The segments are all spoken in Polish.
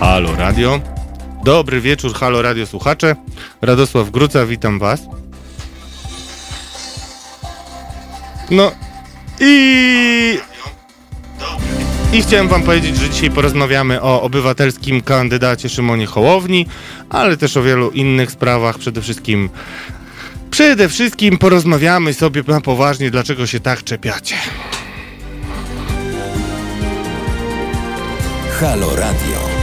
Halo Radio. Dobry wieczór, Halo Radio słuchacze. Radosław Gruca, witam Was. No i... I chciałem Wam powiedzieć, że dzisiaj porozmawiamy o obywatelskim kandydacie Szymonie Hołowni, ale też o wielu innych sprawach. Przede wszystkim, przede wszystkim porozmawiamy sobie na poważnie, dlaczego się tak czepiacie. Halo Radio.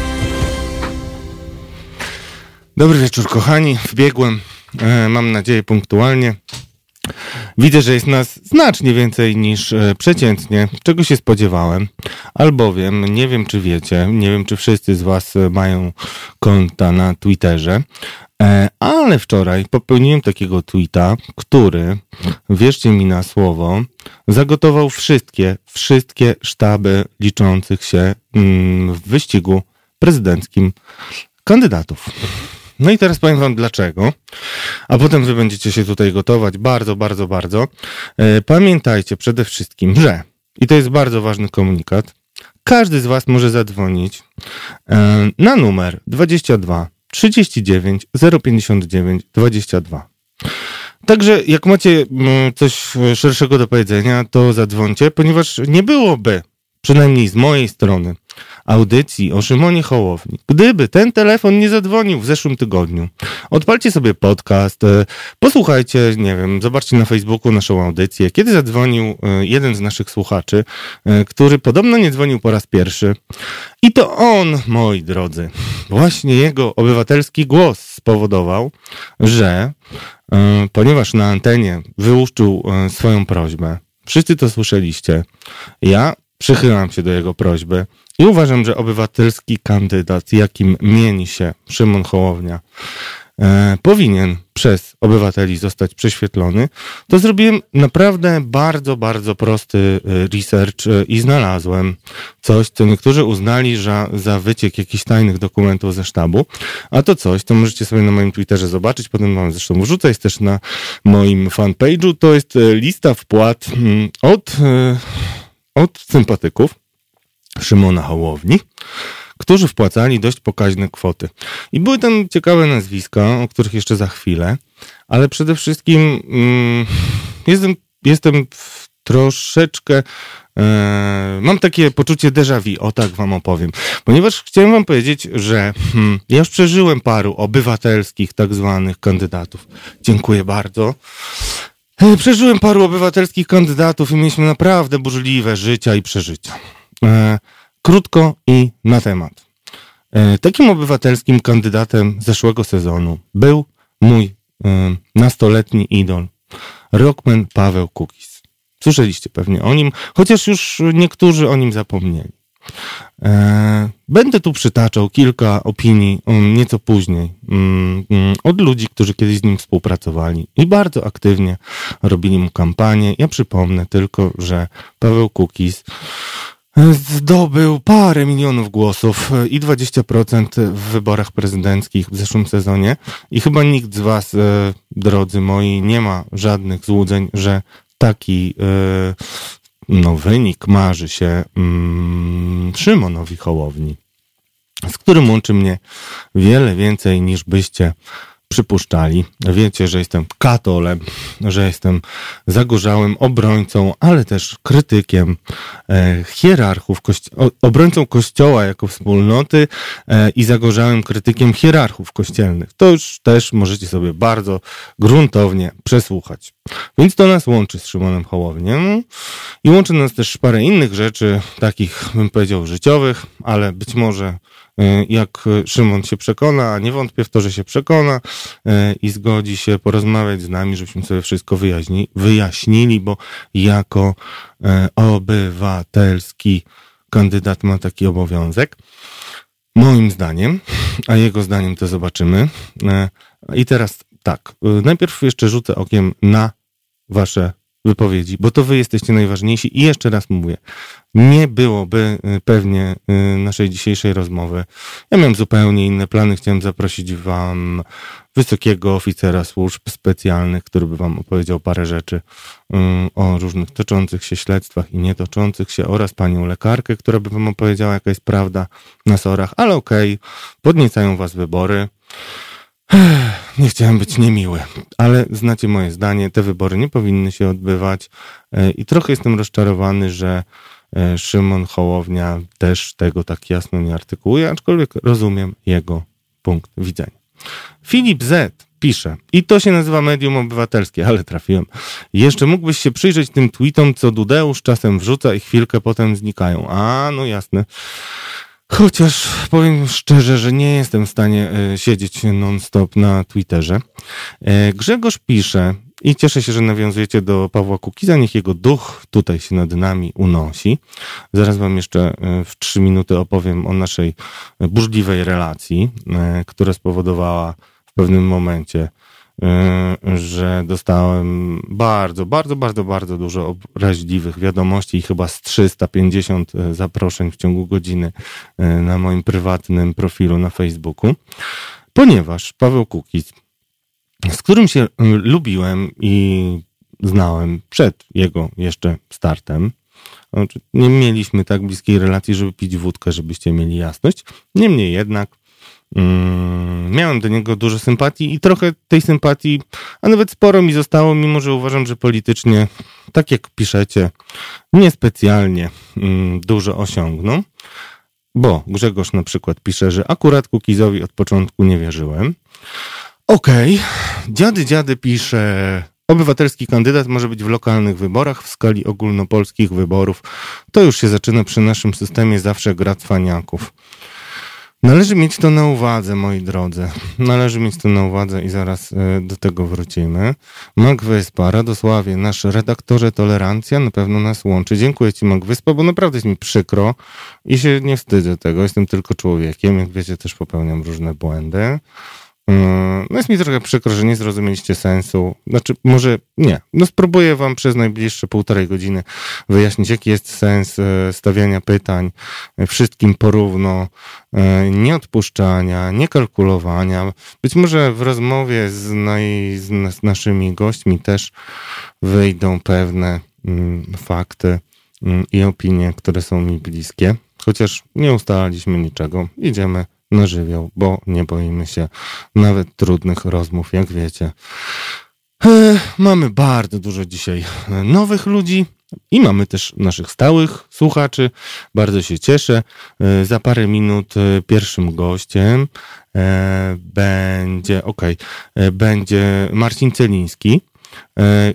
Dobry wieczór, kochani. Wbiegłem, e, mam nadzieję, punktualnie. Widzę, że jest nas znacznie więcej niż e, przeciętnie, czego się spodziewałem, albowiem nie wiem, czy wiecie, nie wiem, czy wszyscy z Was e, mają konta na Twitterze, e, ale wczoraj popełniłem takiego tweeta, który, wierzcie mi na słowo, zagotował wszystkie, wszystkie sztaby liczących się mm, w wyścigu prezydenckim kandydatów. No i teraz powiem wam dlaczego, a potem wy będziecie się tutaj gotować bardzo, bardzo, bardzo. E, pamiętajcie przede wszystkim, że, i to jest bardzo ważny komunikat, każdy z was może zadzwonić e, na numer 22 39 059 22. Także jak macie mm, coś szerszego do powiedzenia, to zadzwońcie, ponieważ nie byłoby, przynajmniej z mojej strony, audycji o Szymonie Hołowni. Gdyby ten telefon nie zadzwonił w zeszłym tygodniu, odpalcie sobie podcast, e, posłuchajcie, nie wiem, zobaczcie na Facebooku naszą audycję, kiedy zadzwonił e, jeden z naszych słuchaczy, e, który podobno nie dzwonił po raz pierwszy. I to on, moi drodzy, właśnie jego obywatelski głos spowodował, że ponieważ na antenie wyłuszczył swoją prośbę, wszyscy to słyszeliście, ja przychylam się do jego prośby, i uważam, że obywatelski kandydat, jakim mieni się Szymon Hołownia, e, powinien przez obywateli zostać prześwietlony, to zrobiłem naprawdę bardzo, bardzo prosty e, research e, i znalazłem coś, co niektórzy uznali że za wyciek jakichś tajnych dokumentów ze sztabu, a to coś, to możecie sobie na moim Twitterze zobaczyć, potem wam zresztą wrzucę, jest też na moim fanpage'u, to jest e, lista wpłat mm, od, od sympatyków, Szymona Hołowni, którzy wpłacali dość pokaźne kwoty. I były tam ciekawe nazwiska, o których jeszcze za chwilę, ale przede wszystkim mm, jestem, jestem troszeczkę e, mam takie poczucie déjà vu, o tak wam opowiem. Ponieważ chciałem wam powiedzieć, że hmm, ja już przeżyłem paru obywatelskich tak zwanych kandydatów. Dziękuję bardzo. E, przeżyłem paru obywatelskich kandydatów i mieliśmy naprawdę burzliwe życia i przeżycia. E, krótko i na temat. E, takim obywatelskim kandydatem zeszłego sezonu był mój e, nastoletni idol, rockman Paweł Kukis. Słyszeliście pewnie o nim, chociaż już niektórzy o nim zapomnieli. Będę tu przytaczał kilka opinii nieco później mm, mm, od ludzi, którzy kiedyś z nim współpracowali i bardzo aktywnie robili mu kampanię. Ja przypomnę tylko, że Paweł Kukis zdobył parę milionów głosów i 20% w wyborach prezydenckich w zeszłym sezonie. I chyba nikt z Was, e, drodzy moi, nie ma żadnych złudzeń, że taki e, no, wynik marzy się mm, Szymonowi Hołowni, z którym łączy mnie wiele więcej niż byście przypuszczali. Wiecie, że jestem katolem, że jestem zagorzałym obrońcą, ale też krytykiem e, hierarchów, kości- obrońcą kościoła jako wspólnoty e, i zagorzałym krytykiem hierarchów kościelnych. To już też możecie sobie bardzo gruntownie przesłuchać. Więc to nas łączy z Szymonem Hołowniem i łączy nas też parę innych rzeczy, takich bym powiedział życiowych, ale być może E, jak Szymon się przekona, a nie wątpię w to, że się przekona e, i zgodzi się porozmawiać z nami, żebyśmy sobie wszystko wyjaśni, wyjaśnili, bo jako e, obywatelski kandydat ma taki obowiązek. Moim zdaniem, a jego zdaniem to zobaczymy. I teraz tak, najpierw jeszcze rzucę okiem na wasze wypowiedzi, bo to wy jesteście najważniejsi i jeszcze raz mówię, nie byłoby y, pewnie y, naszej dzisiejszej rozmowy. Ja miałem zupełnie inne plany, chciałem zaprosić wam wysokiego oficera służb specjalnych, który by wam opowiedział parę rzeczy y, o różnych toczących się śledztwach i nietoczących się oraz panią lekarkę, która by wam opowiedziała jaka jest prawda na sorach, ale okej, okay, podniecają was wybory. Nie chciałem być niemiły, ale znacie moje zdanie, te wybory nie powinny się odbywać e, i trochę jestem rozczarowany, że e, Szymon Hołownia też tego tak jasno nie artykułuje, aczkolwiek rozumiem jego punkt widzenia. Filip Z pisze, i to się nazywa medium obywatelskie, ale trafiłem. Jeszcze mógłbyś się przyjrzeć tym tweetom, co Dudeusz czasem wrzuca i chwilkę potem znikają. A, no jasne. Chociaż powiem szczerze, że nie jestem w stanie e, siedzieć non-stop na Twitterze. E, Grzegorz pisze, i cieszę się, że nawiązujecie do Pawła Kukiza, niech jego duch tutaj się nad nami unosi. Zaraz wam jeszcze e, w trzy minuty opowiem o naszej burzliwej relacji, która spowodowała w pewnym momencie że dostałem bardzo, bardzo, bardzo, bardzo dużo obraźliwych wiadomości i chyba z 350 y, zaproszeń w ciągu godziny y, na moim prywatnym profilu na Facebooku, ponieważ Paweł Kukiz, z którym się lubiłem i znałem przed jego jeszcze startem, znaczy, nie mieliśmy tak bliskiej relacji, żeby pić wódkę, żebyście mieli jasność. Niemniej jednak miałem do niego dużo sympatii i trochę tej sympatii, a nawet sporo mi zostało, mimo że uważam, że politycznie, tak jak piszecie, niespecjalnie mm, dużo osiągnął. Bo Grzegorz na przykład pisze, że akurat Kukizowi od początku nie wierzyłem. Okej, okay. dziady dziady pisze, obywatelski kandydat może być w lokalnych wyborach w skali ogólnopolskich wyborów. To już się zaczyna przy naszym systemie zawsze gra cwaniaków. Należy mieć to na uwadze, moi drodzy. Należy mieć to na uwadze i zaraz e, do tego wrócimy. Mag Wyspa, Radosławie, nasz redaktorze Tolerancja na pewno nas łączy. Dziękuję Ci, Mag Wyspa, bo naprawdę jest mi przykro i się nie wstydzę tego. Jestem tylko człowiekiem. Jak wiecie, też popełniam różne błędy. Mm, no jest mi trochę przykro, że nie zrozumieliście sensu. Znaczy, może nie. No spróbuję wam przez najbliższe półtorej godziny wyjaśnić, jaki jest sens e, stawiania pytań e, wszystkim porówno, e, nieodpuszczania, niekalkulowania. Być może w rozmowie z, naj, z naszymi gośćmi też wyjdą pewne mm, fakty mm, i opinie, które są mi bliskie. Chociaż nie ustalaliśmy niczego. Idziemy na żywioł, bo nie boimy się nawet trudnych rozmów, jak wiecie. E, mamy bardzo dużo dzisiaj nowych ludzi i mamy też naszych stałych słuchaczy. Bardzo się cieszę. E, za parę minut e, pierwszym gościem będzie, ok, będzie Marcin Celiński E,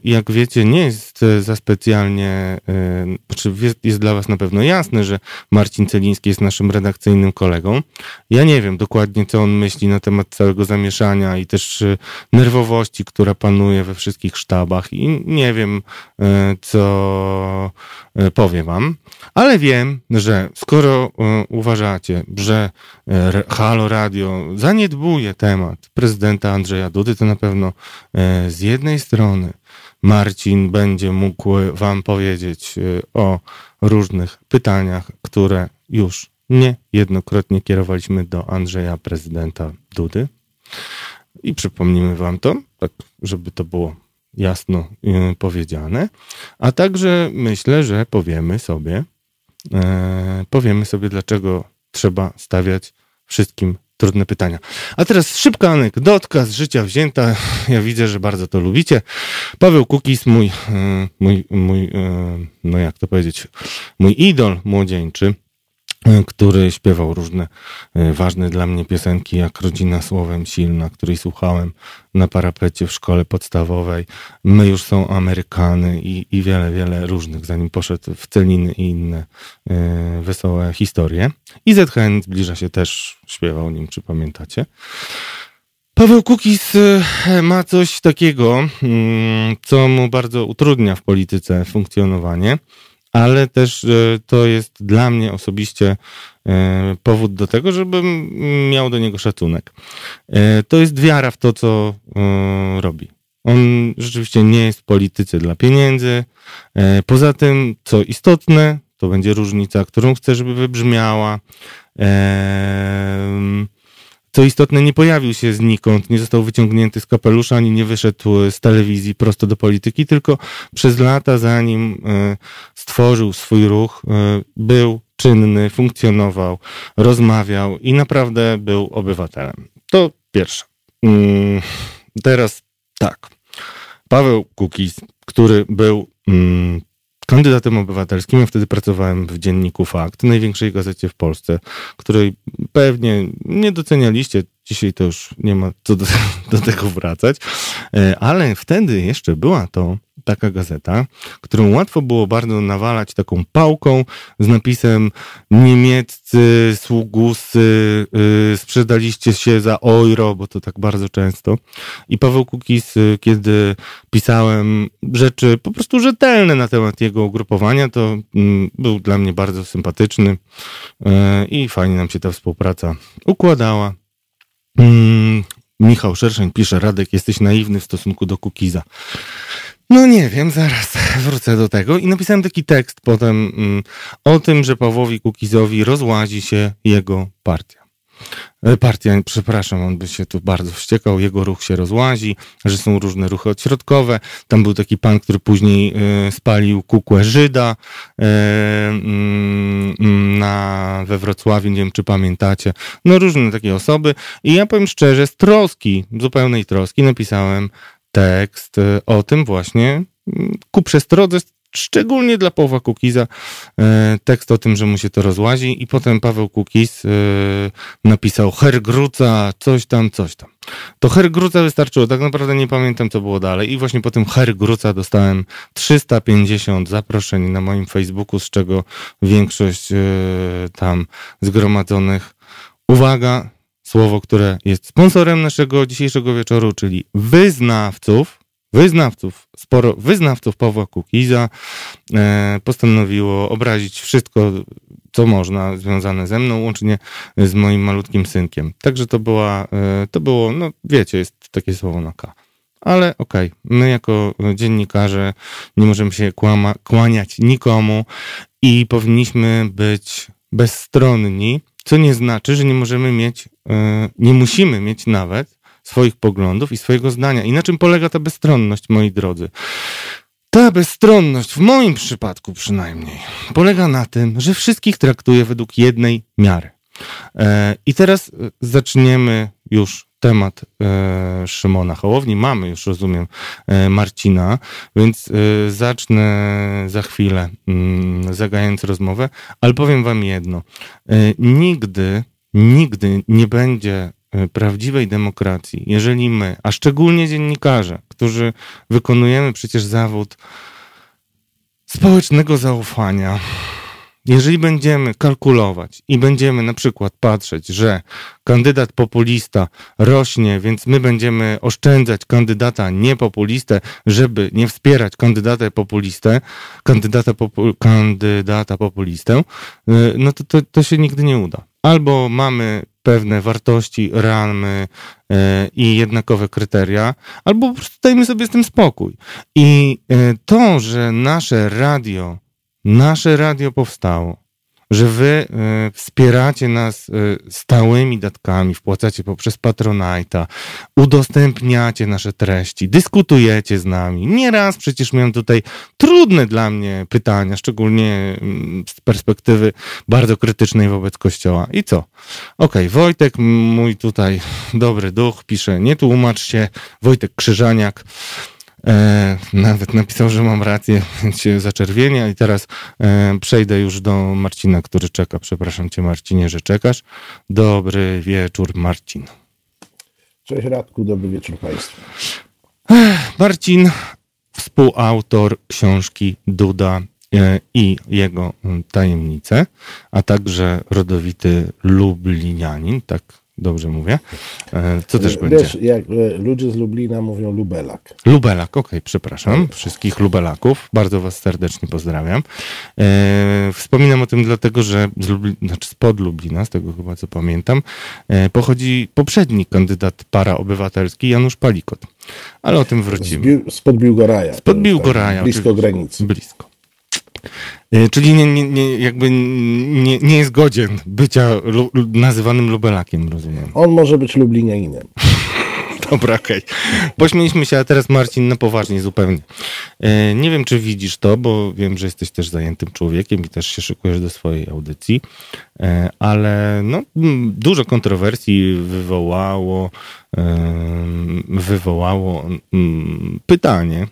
jak wiecie, nie jest e, za specjalnie, e, czy jest dla Was na pewno jasne, że Marcin Celiński jest naszym redakcyjnym kolegą. Ja nie wiem dokładnie, co on myśli na temat całego zamieszania i też nerwowości, która panuje we wszystkich sztabach i nie wiem, co powie Wam, ale wiem, że skoro uważacie, że Halo Radio zaniedbuje temat prezydenta Andrzeja Dudy, to na pewno z jednej strony Marcin będzie mógł Wam powiedzieć y, o różnych pytaniach, które już niejednokrotnie kierowaliśmy do Andrzeja, prezydenta Dudy. I przypomnimy Wam to, tak żeby to było jasno y, powiedziane. A także myślę, że powiemy sobie, e, powiemy sobie, dlaczego trzeba stawiać wszystkim trudne pytania. A teraz szybka anegdotka z życia wzięta. Ja widzę, że bardzo to lubicie. Paweł Kukis, mój, e, mój, mój e, no jak to powiedzieć, mój idol młodzieńczy który śpiewał różne e, ważne dla mnie piosenki, jak Rodzina Słowem Silna, której słuchałem na parapecie w szkole podstawowej. My już są Amerykany i, i wiele, wiele różnych, zanim poszedł w Celiny i inne y, wesołe historie. I ZHN zbliża się też, śpiewał nim, czy pamiętacie. Paweł Kukis e, ma coś takiego, mm, co mu bardzo utrudnia w polityce funkcjonowanie ale też e, to jest dla mnie osobiście e, powód do tego, żebym miał do niego szacunek. E, to jest wiara w to, co robi. On rzeczywiście nie jest w polityce dla pieniędzy. Poza tym, co istotne, to będzie różnica, którą chcę, żeby wybrzmiała. Co istotne, nie pojawił się znikąd, nie został wyciągnięty z kapelusza, ani nie wyszedł z telewizji prosto do polityki, tylko przez lata, zanim e, stworzył swój ruch, e, był czynny, funkcjonował, rozmawiał i naprawdę był obywatelem. To pierwsze. Mm, teraz tak. Paweł Kukiz, który był mm, kandydatem obywatelskim. Ja wtedy pracowałem w dzienniku Fakt, największej gazecie w Polsce, której pewnie nie docenialiście. Dzisiaj to już nie ma co do, do tego wracać, e, ale wtedy jeszcze była to taka gazeta, którą łatwo było bardzo nawalać taką pałką z napisem niemieccy sługusy yy, sprzedaliście się za euro, bo to tak bardzo często. I Paweł Kukis, yy, kiedy pisałem rzeczy po prostu rzetelne na temat jego ugrupowania, to yy, był dla mnie bardzo sympatyczny y, i fajnie nam się ta współpraca układała. Mm, Michał Szerszeń pisze, Radek, jesteś naiwny w stosunku do Kukiza. No nie wiem, zaraz wrócę do tego. I napisałem taki tekst potem mm, o tym, że Pawłowi Kukizowi rozłazi się jego partia. E, partia, przepraszam, on by się tu bardzo wściekał, jego ruch się rozłazi, że są różne ruchy odśrodkowe. Tam był taki pan, który później y, spalił kukłę Żyda y, y, na, we Wrocławiu, nie wiem czy pamiętacie. No różne takie osoby. I ja powiem szczerze, z troski, zupełnej troski napisałem tekst e, o tym właśnie mm, ku przestrodze, szczególnie dla Pawła Kukiza, e, tekst o tym, że mu się to rozłazi i potem Paweł Kukiz e, napisał hergruca, coś tam, coś tam. To hergruca wystarczyło, tak naprawdę nie pamiętam, co było dalej i właśnie po tym hergruca dostałem 350 zaproszeń na moim Facebooku, z czego większość tam zgromadzonych, uwaga, słowo, które jest sponsorem naszego dzisiejszego wieczoru, czyli wyznawców, wyznawców, sporo wyznawców Pawła Kukiza e, postanowiło obrazić wszystko, co można związane ze mną, łącznie z moim malutkim synkiem. Także to była, e, to było, no wiecie, jest takie słowo na K. Ale okej, okay, my jako dziennikarze nie możemy się kłama, kłaniać nikomu i powinniśmy być bezstronni co nie znaczy, że nie możemy mieć, e, nie musimy mieć nawet swoich poglądów i swojego zdania. I na czym polega ta bezstronność, moi drodzy? Ta bezstronność, w moim przypadku przynajmniej, polega na tym, że wszystkich traktuję według jednej miary. E, I teraz e, zaczniemy już temat e, Szymona Hołowni. Mamy już, rozumiem, e, Marcina, więc e, zacznę za chwilę, mm, zagając rozmowę, ale powiem wam jedno. E, nigdy, nigdy nie będzie e, prawdziwej demokracji, jeżeli my, a szczególnie dziennikarze, którzy wykonujemy przecież zawód społecznego zaufania, jeżeli będziemy kalkulować i będziemy na przykład patrzeć, że kandydat populista rośnie, więc my będziemy oszczędzać kandydata niepopulistę, żeby nie wspierać kandydata populistę, kandydata, popu, kandydata populistę, y, no to, to, to się nigdy nie uda. Albo mamy pewne wartości, ramy y, i jednakowe kryteria, albo po prostu dajmy sobie z tym spokój. I y, to, że nasze radio nasze radio powstało, że wy y, wspieracie nas y, stałymi datkami, wpłacacie poprzez Patronite'a, udostępniacie nasze treści, dyskutujecie z nami. Nieraz przecież miałem tutaj trudne dla mnie pytania, szczególnie y, z perspektywy bardzo krytycznej wobec Kościoła. I co? Okej, okay, Wojtek, mój tutaj dobry duch, pisze, nie tłumacz się, Wojtek Krzyżaniak, nawet napisał, że mam rację, więc się zaczerwienia i teraz e, przejdę już do Marcina, który czeka. Przepraszam cię Marcinie, że czekasz. Dobry wieczór Marcin. Cześć Radku, dobry wieczór Państwu. Marcin, współautor książki Duda e, i jego tajemnice, a także rodowity Lublinianin, tak dobrze mówię. E, Co też Wiesz, będzie? jak e, ludzie z Lublina mówią lubelak. Lubelak, okej, przepraszam. Wszystkich lubelaków. Bardzo was serdecznie pozdrawiam. E, wspominam o tym dlatego, że z Lubli, znaczy spod Lublina, z tego chyba co pamiętam, e, pochodzi poprzedni kandydat paraobywatelski Janusz Palikot. Ale o tym wrócimy. Spod Biłgoraja. Spod To Biłgoraja, tak, Blisko granicy. Blisko. E, Czyli nie, nie, nie, jakby nie, nie jest godzien bycia lu, nazywanym lubelakiem, rozumiem. On może być lublinianinem. Dobra, okej. Pośmieliśmy się, a teraz Marcin na poważnie zupełnie. E, nie wiem, czy widzisz to, bo wiem, że jesteś też zajętym człowiekiem i też się szykujesz do swojej audycji, e, ale no, dużo kontrowersji wywołało, wywołało pytanie,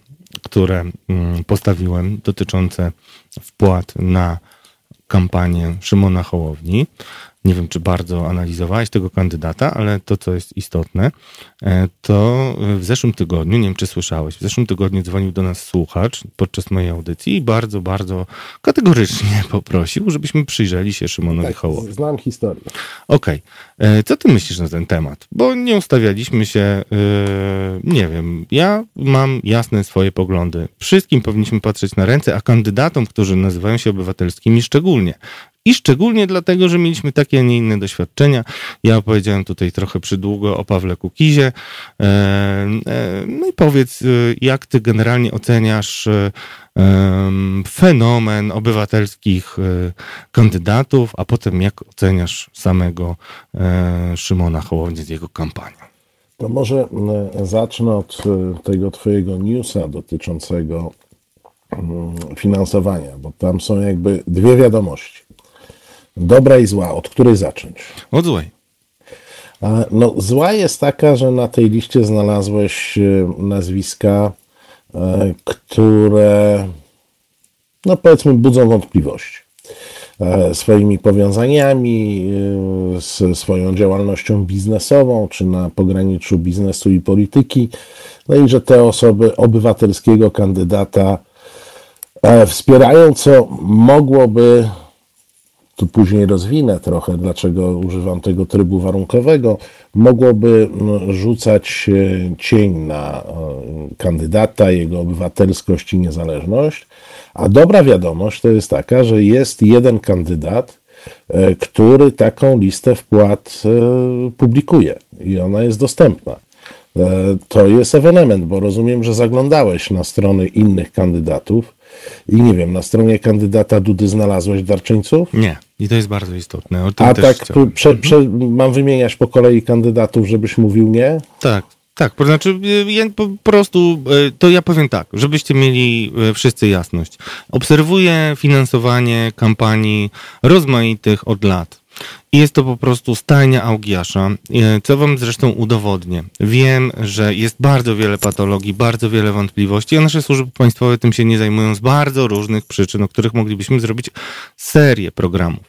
które mm, postawiłem dotyczące wpłat na kampanię Szymona Hołowni. Nie wiem, czy bardzo analizowałeś tego kandydata, ale to, co jest istotne, e, to w zeszłym tygodniu, nie wiem, czy słyszałeś, w zeszłym tygodniu dzwonił do nas słuchacz podczas mojej audycji i bardzo, bardzo kategorycznie poprosił, żebyśmy przyjrzeli się Szymonowi Tak, Hołowi. znam historię. Okej. E, Co ty myślisz na ten temat? Bo nie ustawialiśmy się, e, nie wiem, ja mam jasne swoje poglądy. Wszystkim powinniśmy patrzeć na ręce, a kandydatom, którzy nazywają się obywatelskimi szczególnie. I szczególnie dlatego, że mieliśmy takie, a nie inne doświadczenia. Ja opowiedziałem tutaj trochę przydługo o Pawle Kukizie. E, e, No i powiedz, e, jak ty generalnie oceniasz fenomen obywatelskich kandydatów, a potem jak oceniasz samego Szymona Hołownię z jego kampanią? To może zacznę od tego twojego newsa dotyczącego mm, finansowania, bo tam są jakby dwie wiadomości. Dobra i zła. Od której zacząć? Od złej. No, zła jest taka, że na tej liście znalazłeś e, nazwiska, e, które, no powiedzmy, budzą wątpliwości. E, Swoimi powiązaniami, z swoją działalnością biznesową, czy na pograniczu biznesu i polityki. No i że te osoby obywatelskiego kandydata wspierają, co mogłoby tu później rozwinę trochę, dlaczego używam tego trybu warunkowego, mogłoby no, rzucać e, cień na e, kandydata, jego obywatelskość i niezależność. A dobra wiadomość to jest taka, że jest jeden kandydat, e, który taką listę wpłat publikuje i ona jest dostępna. To jest ewenement, bo rozumiem, że zaglądałeś na strony innych kandydatów i nie wiem, na stronie kandydata Dudy znalazłeś darczyńców? Nie. I to jest bardzo istotne. A tak, tu prze, prze, mam wymieniać po kolei kandydatów, żebyś mówił nie? Tak, tak. To znaczy, y, ja po prostu, y, to ja powiem tak, żebyście mieli y, wszyscy jasność. Obserwuję finansowanie kampanii rozmaitych od lat. Jest to po prostu stajnia Augiasza, y, co wam zresztą udowodnię. Wiem, że jest bardzo wiele patologii, bardzo wiele wątpliwości, a nasze służby państwowe tym się nie zajmują z bardzo różnych przyczyn, o których moglibyśmy zrobić serię programów.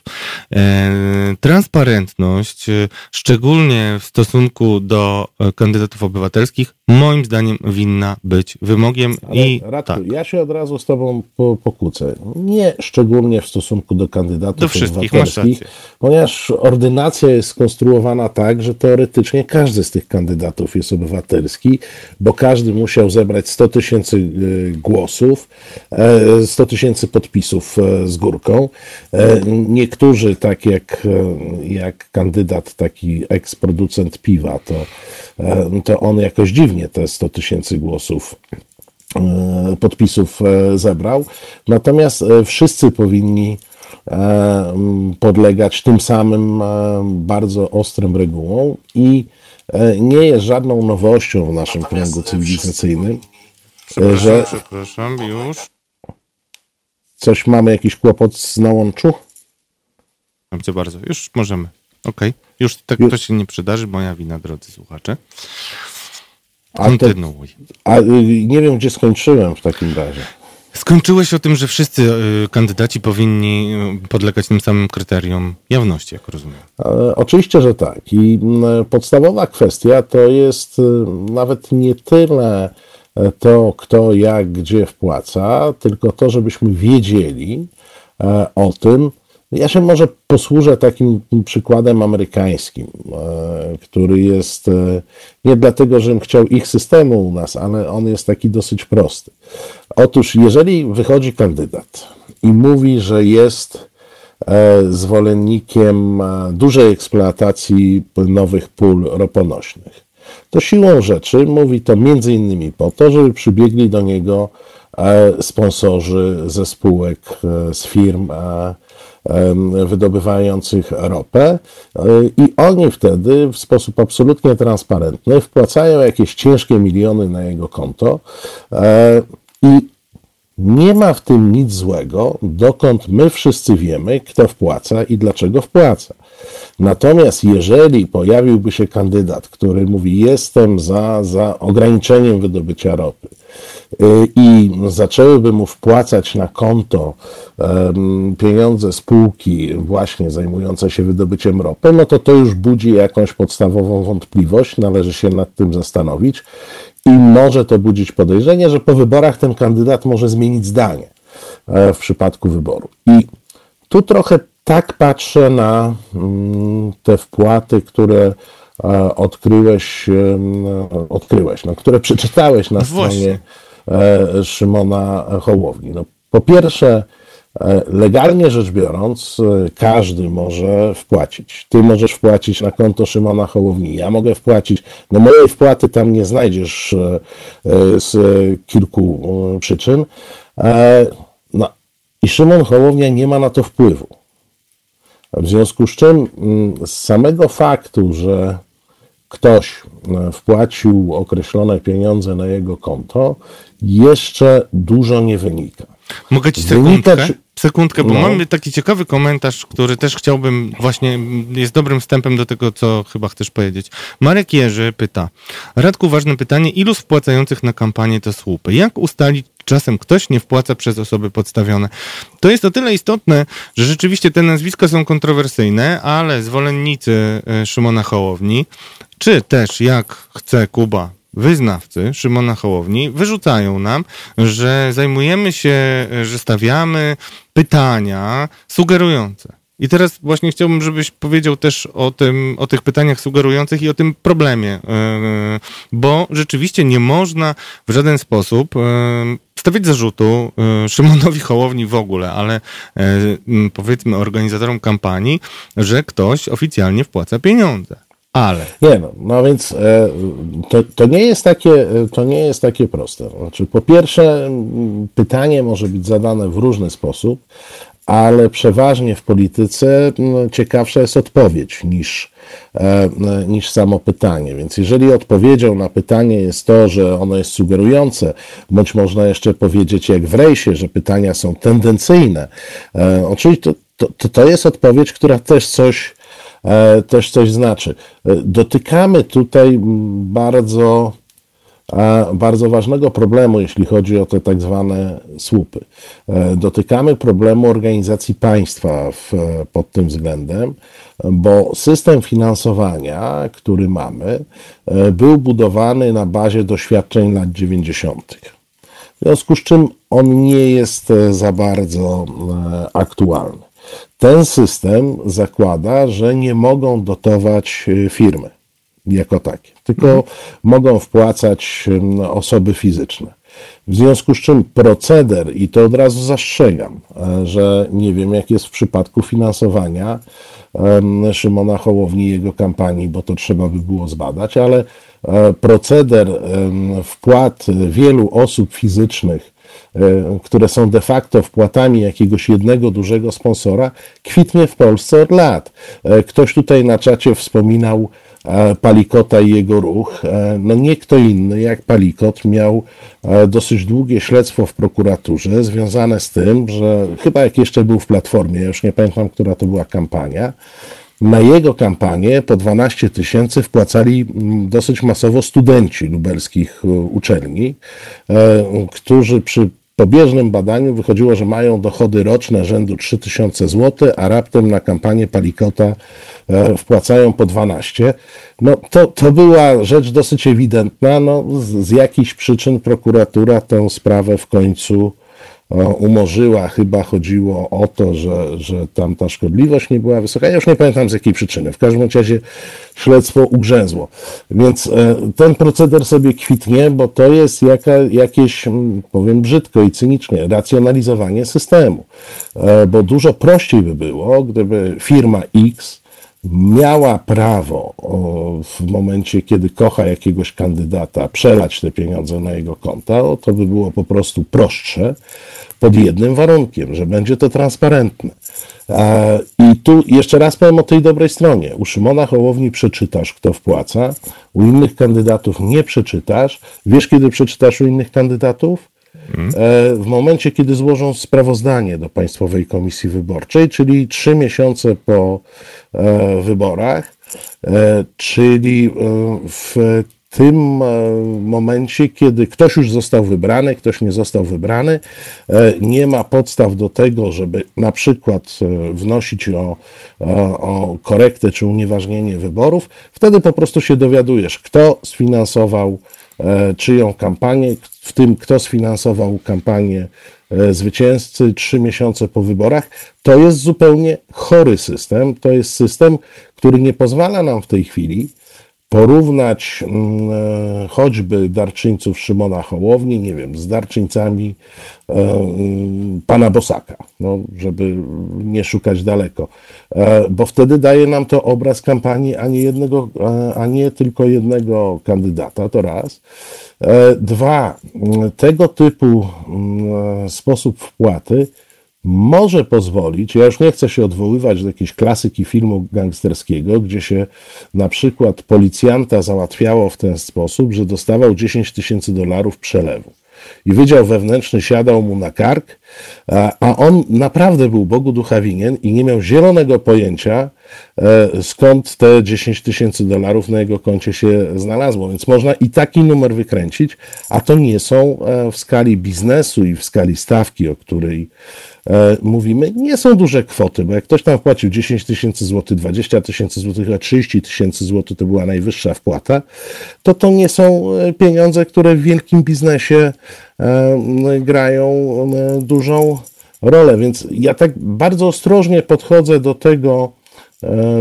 E, transparentność, e, szczególnie w stosunku do e, kandydatów obywatelskich, moim zdaniem winna być wymogiem Ale i Radku, tak. ja się od razu z tobą po, pokłócę. Nie szczególnie w stosunku do kandydatów Do wszystkich, masz obywatelskich, rację. ponieważ ordynacja jest skonstruowana tak, że teoretycznie każdy z tych kandydatów jest obywatelski, bo każdy musiał zebrać 100 tysięcy y, głosów, e, 100 tysięcy podpisów e, z górką. E, Niektórzy, tak jak, e, jak kandydat, taki eksproducent piwa, to, e, to on jakoś dziwnie te 100 tysięcy głosów e, podpisów e, zebrał. Natomiast e, wszyscy powinni e, podlegać tym samym e, bardzo ostrym regułom i e, nie jest żadną nowością w naszym kręgu cywilizacyjnym, e, że Przepraszam, już. coś mamy jakiś kłopot z nałączu. Dobrze bardzo, już możemy. Okej, już tak Już. to się nie przydarzy, moja wina, drodzy słuchacze. A, Kontynuuj. a y, nie wiem, gdzie skończyłem w takim razie. Skończyłeś o tym, że wszyscy y, kandydaci powinni y, podlegać tym samym kryterium jawności, jak rozumiem. E, Oczywiście, że tak. I mm, podstawowa kwestia to jest y, nawet nie tyle e, to, kto jak, gdzie wpłaca, tylko to, żebyśmy wiedzieli e, o tym, Ja się może posłużę takim przykładem amerykańskim, e, który jest e, nie dlatego, żebym chciał ich systemu u nas, ale on jest taki dosyć prosty. Otóż, jeżeli wychodzi kandydat i mówi, że jest e, zwolennikiem dużej eksploatacji nowych pól roponośnych, to siłą rzeczy mówi to między innymi po to, żeby przybiegli do niego sponsorzy ze spółek, z firm, wydobywających ropę e, i oni wtedy w sposób absolutnie transparentny wpłacają jakieś ciężkie miliony na jego konto e, i nie ma w tym nic złego, dokąd my wszyscy wiemy, kto wpłaca i dlaczego wpłaca. Natomiast jeżeli pojawiłby się kandydat, który mówi: Jestem za, za ograniczeniem wydobycia ropy, y, i zaczęłyby mu wpłacać na konto pieniądze spółki właśnie zajmujące się wydobyciem ropy, no to to już budzi jakąś podstawową wątpliwość, należy się nad tym zastanowić i może to budzić podejrzenie, że po wyborach ten kandydat może zmienić zdanie e, w przypadku wyboru. I tu trochę tak patrzę na mm, te wpłaty, które e, odkryłeś, odkryłeś no, które przeczytałeś na no stronie e, Szymona Hołowni. No, po pierwsze, legalnie rzecz biorąc, każdy może wpłacić. Ty możesz wpłacić na konto Szymona Hołowni, ja mogę wpłacić. No mojej wpłaty tam nie znajdziesz z kilku przyczyn. No, I Szymon Hołownia nie ma na to wpływu. W związku z czym mm, z samego faktu, że ktoś e, wpłacił określone pieniądze na jego konto, jeszcze dużo nie wynika. Mogę ci sekundkę? Wynika, sekundkę, bo no. mamy taki ciekawy komentarz, który też chciałbym, właśnie jest dobrym wstępem do tego, co chyba chcesz powiedzieć. Marek Jerzy pyta, Radku, ważne pytanie, ilu z wpłacających na kampanię to słupy? Jak ustalić, czasem ktoś nie wpłaca przez osoby podstawione. To jest o tyle istotne, że rzeczywiście te nazwiska są kontrowersyjne, ale zwolennicy e, Szymona Hołowni, czy też jak chce Kuba wyznawcy Szymona Hołowni wyrzucają nam, że zajmujemy się, e, że stawiamy pytania sugerujące. I teraz właśnie chciałbym, żebyś powiedział też o tym, o tych pytaniach sugerujących i o tym problemie, e, bo rzeczywiście nie można w żaden sposób stawiać zarzutu y, Szymonowi Hołowni w ogóle, ale powiedzmy organizatorom kampanii, że ktoś oficjalnie wpłaca pieniądze. Ale. Nie, no, no więc e, to, to, nie jest takie, to nie jest takie proste. Znaczy, po pierwsze, pytanie może być zadane w różny sposób, ale przeważnie w polityce ciekawsza jest odpowiedź niż, e, niż samo pytanie. Więc jeżeli odpowiedzią na pytanie jest to, że ono jest sugerujące, bądź można jeszcze powiedzieć jak w rejsie, że pytania są tendencyjne, e, oczywiście to, to, to jest odpowiedź, która też coś, e, też coś znaczy. Dotykamy tutaj bardzo bardzo ważnego problemu, jeśli chodzi o te tak zwane słupy. E, dotykamy problemu organizacji państwa w, pod tym względem, bo system finansowania, który mamy, e, był budowany na bazie doświadczeń lat 90. W związku z czym on nie jest e, za bardzo aktualny. Ten system zakłada, że nie mogą dotować firmy jako takie, tylko mhm. mogą wpłacać osoby fizyczne. W związku z czym proceder, i to od razu zastrzegam, e, że nie wiem, jak jest w przypadku finansowania Szymona Hołowni i jego kampanii, bo to trzeba by było zbadać, ale e, proceder wpłat wielu osób fizycznych, które są de facto wpłatami jakiegoś jednego dużego sponsora, kwitnie w Polsce od lat. Ktoś tutaj na czacie wspominał E, Palikota i jego ruch. E, no nie kto inny jak Palikot miał e, dosyć długie śledztwo w prokuraturze związane z tym, że chyba jak jeszcze był w Platformie, już nie pamiętam, która to była kampania, na jego kampanię po 12 tysięcy wpłacali mm, dosyć masowo studenci lubelskich uczelni, którzy przy pobieżnym badaniu wychodziło, że mają dochody roczne rzędu 3000 zł, a raptem na kampanię Palikota e, wpłacają po 12. No to, to była rzecz dosyć ewidentna. No, z, z jakichś przyczyn prokuratura tę sprawę w końcu umorzyła. Chyba chodziło o to, że, że tam ta szkodliwość nie była wysoka. Ja już nie pamiętam z jakiej przyczyny. W każdym razie śledztwo ugrzęzło. Więc e, ten proceder sobie kwitnie, bo to jest jaka, jakieś, powiem brzydko i cynicznie, racjonalizowanie systemu. E, bo dużo prościej by było, gdyby firma X miała prawo w momencie, kiedy kocha jakiegoś kandydata, przelać te pieniądze na jego konta, to by było po prostu prostsze, pod jednym warunkiem, że będzie to transparentne. I tu jeszcze raz powiem o tej dobrej stronie. U Szymona Hołowni przeczytasz, kto wpłaca, u innych kandydatów nie przeczytasz. Wiesz, kiedy przeczytasz u innych kandydatów? E, w momencie, kiedy złożą sprawozdanie do Państwowej Komisji Wyborczej, czyli trzy miesiące po e, wyborach, e, czyli w tym momencie, kiedy ktoś już został wybrany, ktoś nie został wybrany, nie ma podstaw do tego, żeby na przykład wnosić o, o korektę czy unieważnienie wyborów, wtedy po prostu się dowiadujesz, kto sfinansował czyją kampanię, w tym kto sfinansował kampanię e, zwycięzcy trzy miesiące po wyborach, to jest zupełnie chory system. To jest system, który nie pozwala nam w tej chwili porównać mm, e, choćby darczyńców Szymona Hołowni, nie wiem, z darczyńcami e, mm, pana Bosaka, no, żeby nie szukać daleko, e, bo wtedy daje nam to obraz kampanii, a nie, jednego, a nie tylko jednego kandydata, to raz. Dwa, mm, tego typu sposób wpłaty może pozwolić, ja już nie chcę się odwoływać do jakiejś klasyki filmu gangsterskiego, gdzie się na przykład policjanta załatwiało w ten sposób, że dostawał 10 tysięcy dolarów przelewu. I Wydział Wewnętrzny siadał mu na kark, a on naprawdę był Bogu ducha winien i nie miał zielonego pojęcia, e, skąd te 10 tysięcy dolarów na jego koncie się znalazło. Więc można i taki numer wykręcić, a to nie są e, w skali biznesu i w skali stawki, o której E, mówimy, nie są duże kwoty, bo jak ktoś tam płacił 10 tysięcy złotych, 20 tysięcy złotych, a 30 tysięcy złotych to była najwyższa wpłata, to to nie są e, pieniądze, które w wielkim biznesie e, grają dużą rolę. Więc ja tak bardzo ostrożnie podchodzę do tego,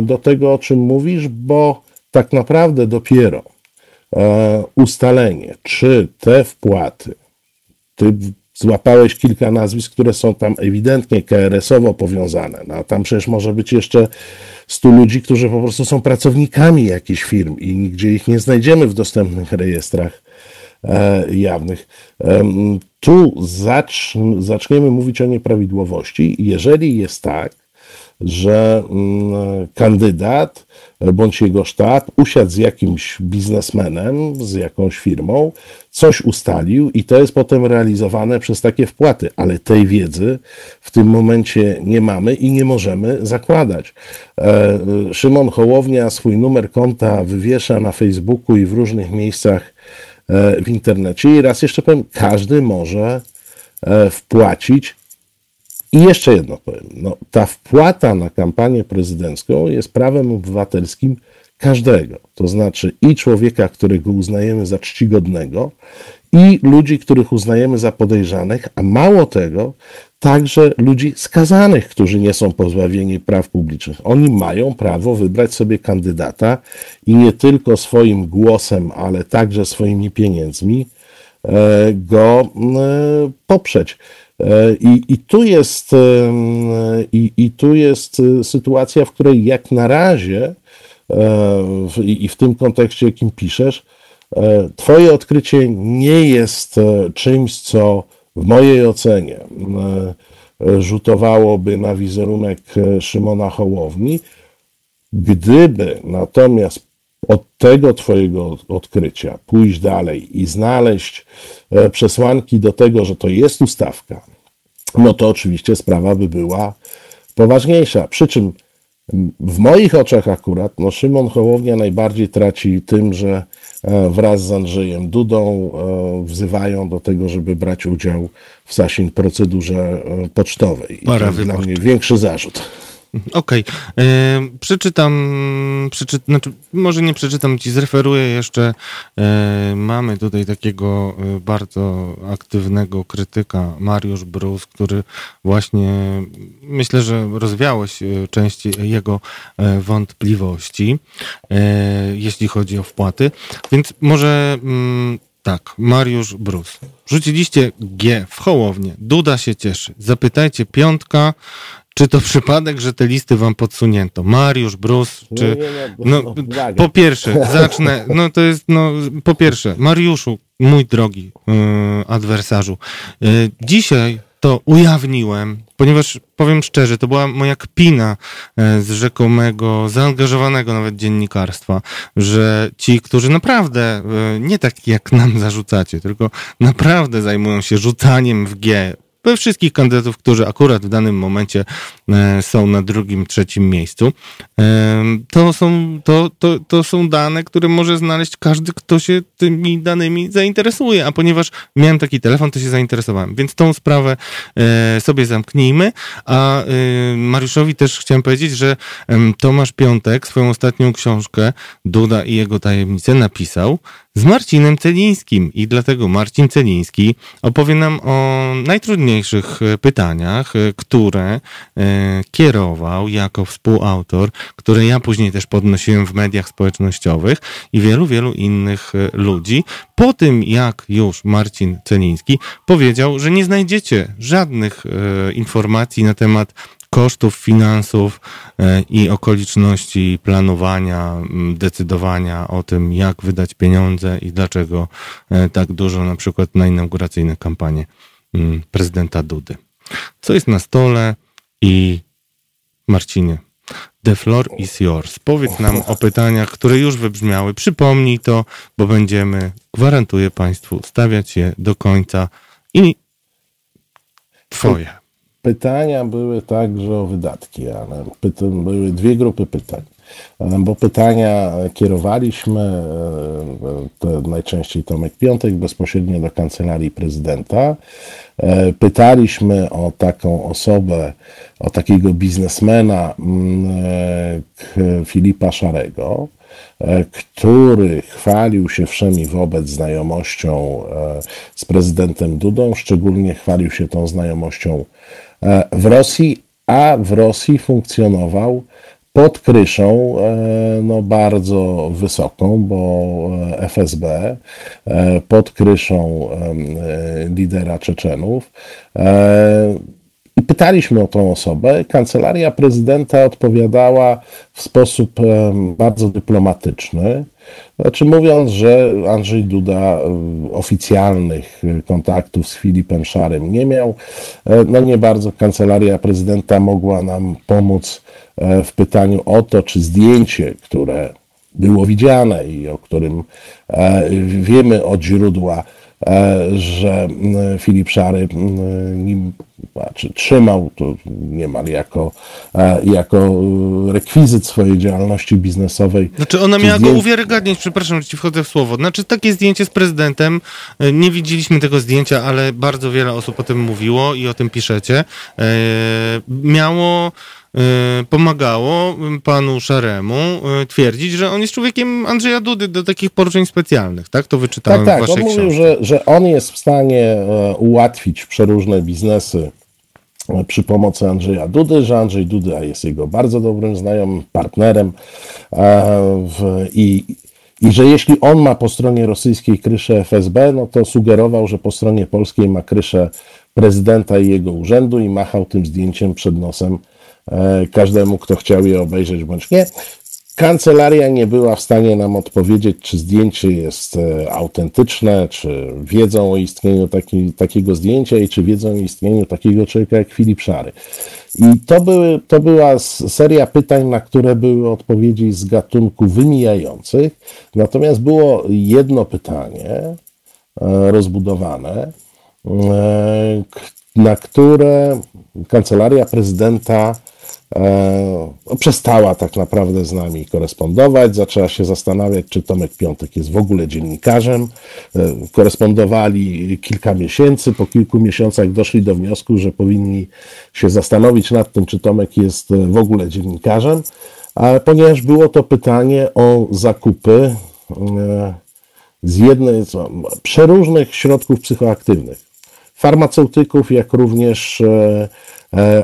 do tego, o czym mówisz, bo tak naprawdę dopiero ustalenie, czy te wpłaty, ty złapałeś kilka nazwisk, które są tam ewidentnie KRS-owo powiązane. No, tam przecież może być jeszcze stu ludzi, którzy po prostu są pracownikami jakichś firm i nigdzie ich nie znajdziemy w dostępnych rejestrach e, jawnych. E, tu zacz, zaczniemy mówić o nieprawidłowości. Jeżeli jest tak, że mm, kandydat bądź jego sztab usiadł z jakimś biznesmenem, z jakąś firmą, coś ustalił i to jest potem realizowane przez takie wpłaty, ale tej wiedzy w tym momencie nie mamy i nie możemy zakładać. E, Szymon Hołownia swój numer konta wywiesza na Facebooku i w różnych miejscach w internecie i raz jeszcze powiem, każdy może e, wpłacić i jeszcze jedno powiem. No, ta wpłata na kampanię prezydencką jest prawem obywatelskim każdego. To znaczy i człowieka, którego uznajemy za czcigodnego, i ludzi, których uznajemy za podejrzanych, a mało tego, także ludzi skazanych, którzy nie są pozbawieni praw publicznych. Oni mają prawo wybrać sobie kandydata i nie tylko swoim głosem, ale także swoimi pieniędzmi e, go e, poprzeć. E, I, i, tu jest, i, i tu jest sytuacja, w której jak na razie, i w tym kontekście, jakim piszesz, Twoje odkrycie nie jest czymś, co w mojej ocenie rzutowałoby na wizerunek Szymona Hołowni. Gdyby natomiast od tego Twojego odkrycia pójść dalej i znaleźć e, przesłanki do tego, że to jest ustawka, no to oczywiście sprawa by była poważniejsza. Przy czym w moich oczach akurat no Szymon Hołownia najbardziej traci tym, że e, wraz z Andrzejem Dudą e, wzywają do tego, żeby brać udział w Sasin procedurze pocztowej. I to jest dla mnie większy zarzut. Okej. Okay. E, przeczytam, przeczy, znaczy, może nie przeczytam ci, zreferuję jeszcze. E, mamy tutaj takiego e, bardzo aktywnego krytyka, Mariusz Brus, który właśnie, myślę, że rozwiałeś część jego wątpliwości, jeśli chodzi o wpłaty. Więc może mm, tak, Mariusz Brus. Rzuciliście G w Hołownię. Duda się cieszy. Zapytajcie piątka, czy to przypadek, że te listy wam podsunięto? Mariusz, Brus, czy... No, po pierwsze, zacznę, no to jest, no, po pierwsze, Mariuszu, mój drogi yy, adwersarzu, yy, dzisiaj to ujawniłem, ponieważ powiem szczerze, to była moja kpina e, z rzekomego, zaangażowanego nawet dziennikarstwa, że ci, którzy naprawdę, e, nie tak jak nam zarzucacie, tylko naprawdę zajmują się rzucaniem w G we wszystkich kandydatów, którzy akurat w danym momencie e, są na drugim, trzecim miejscu. E, to są, to, to, to są dane, które może znaleźć każdy, kto się tymi danymi zainteresuje, a ponieważ miałem taki telefon, to się zainteresowałem. Więc tą sprawę e, sobie zamknijmy, a Mariuszowi też chciałem powiedzieć, że Tomasz Piątek swoją ostatnią książkę Duda i jego tajemnice napisał z Marcinem Celińskim i dlatego Marcin Celiński opowie nam o najtrudniejszych e, pytaniach, e, które e, kierował jako współautor, które ja później też podnosiłem w mediach społecznościowych i wielu, wielu innych ludzi. Po tym, jak już Marcin Celiński powiedział, że nie znajdziecie żadnych informacji na temat kosztów finansów e, i okoliczności planowania, decydowania o tym, jak wydać pieniądze i dlaczego e, tak dużo na przykład na inauguracyjne kampanie prezydenta Dudy. Co jest na stole i Marcinie, The floor is yours. Powiedz nam o pytaniach, które już wybrzmiały. Przypomnij to, bo będziemy, gwarantuję Państwu, stawiać je do końca i Twoje. Pytania były także o wydatki, ale były dwie grupy pytań. Bo pytania kierowaliśmy, e, to najczęściej Tomek Piątek, bezpośrednio do kancelarii prezydenta. E, pytaliśmy o taką osobę, o takiego biznesmena mm, e, Filipa Szarego, który chwalił się wszemi wobec znajomością z prezydentem Dudą, szczególnie chwalił się tą znajomością E, w Rosji, a w Rosji funkcjonował pod kryszą e, no, bardzo wysoką, bo e, FSB, pod kryszą lidera Czeczenów. I pytaliśmy o tą osobę. Kancelaria prezydenta odpowiadała w sposób bardzo dyplomatyczny. Znaczy mówiąc, że Andrzej Duda e, oficjalnych kontaktów z Filipem Szarym nie miał, e, no nie bardzo kancelaria prezydenta mogła nam pomóc e, w pytaniu o to, czy zdjęcie, które było widziane i o którym wiemy od źródła, że Filip Szary nim znaczy, trzymał to niemal jako, e, jako rekwizyt swojej działalności biznesowej. Znaczy ona miała zdjęć... go uwiarygadniać, przepraszam, że ci wchodzę w słowo. Znaczy takie zdjęcie z prezydentem, e, nie widzieliśmy tego zdjęcia, ale bardzo wiele osób o tym mówiło i o tym piszecie. E, miało pomagało panu Szaremu twierdzić, że on jest człowiekiem Andrzeja Dudy do takich poruczeń specjalnych, tak? To wyczytałem tak, tak. w waszej on mówił, że, że on jest w stanie ułatwić przeróżne biznesy przy pomocy Andrzeja Dudy, że Andrzej Duda jest jego bardzo dobrym znajomym, partnerem i, i że jeśli on ma po stronie rosyjskiej kryszę FSB, no to sugerował, że po stronie polskiej ma kryszę prezydenta i jego urzędu i machał tym zdjęciem przed nosem e, każdemu, kto chciał je obejrzeć bądź nie. Kancelaria nie była w stanie nam odpowiedzieć, czy zdjęcie jest e, autentyczne, czy wiedzą o istnieniu taki, takiego zdjęcia i czy wiedzą o istnieniu takiego człowieka jak Filip Szary. I to, były, to była seria pytań, na które były odpowiedzi z gatunku wymijających. Natomiast było jedno pytanie e, rozbudowane, e, na które kancelaria prezydenta przestała tak naprawdę z nami korespondować, zaczęła się zastanawiać, czy Tomek Piątek jest w ogóle dziennikarzem. Korespondowali kilka miesięcy, po kilku miesiącach doszli do wniosku, że powinni się zastanowić nad tym, czy Tomek jest w ogóle dziennikarzem, ponieważ było to pytanie o zakupy z jednej, z przeróżnych środków psychoaktywnych, farmaceutyków, jak również e, e,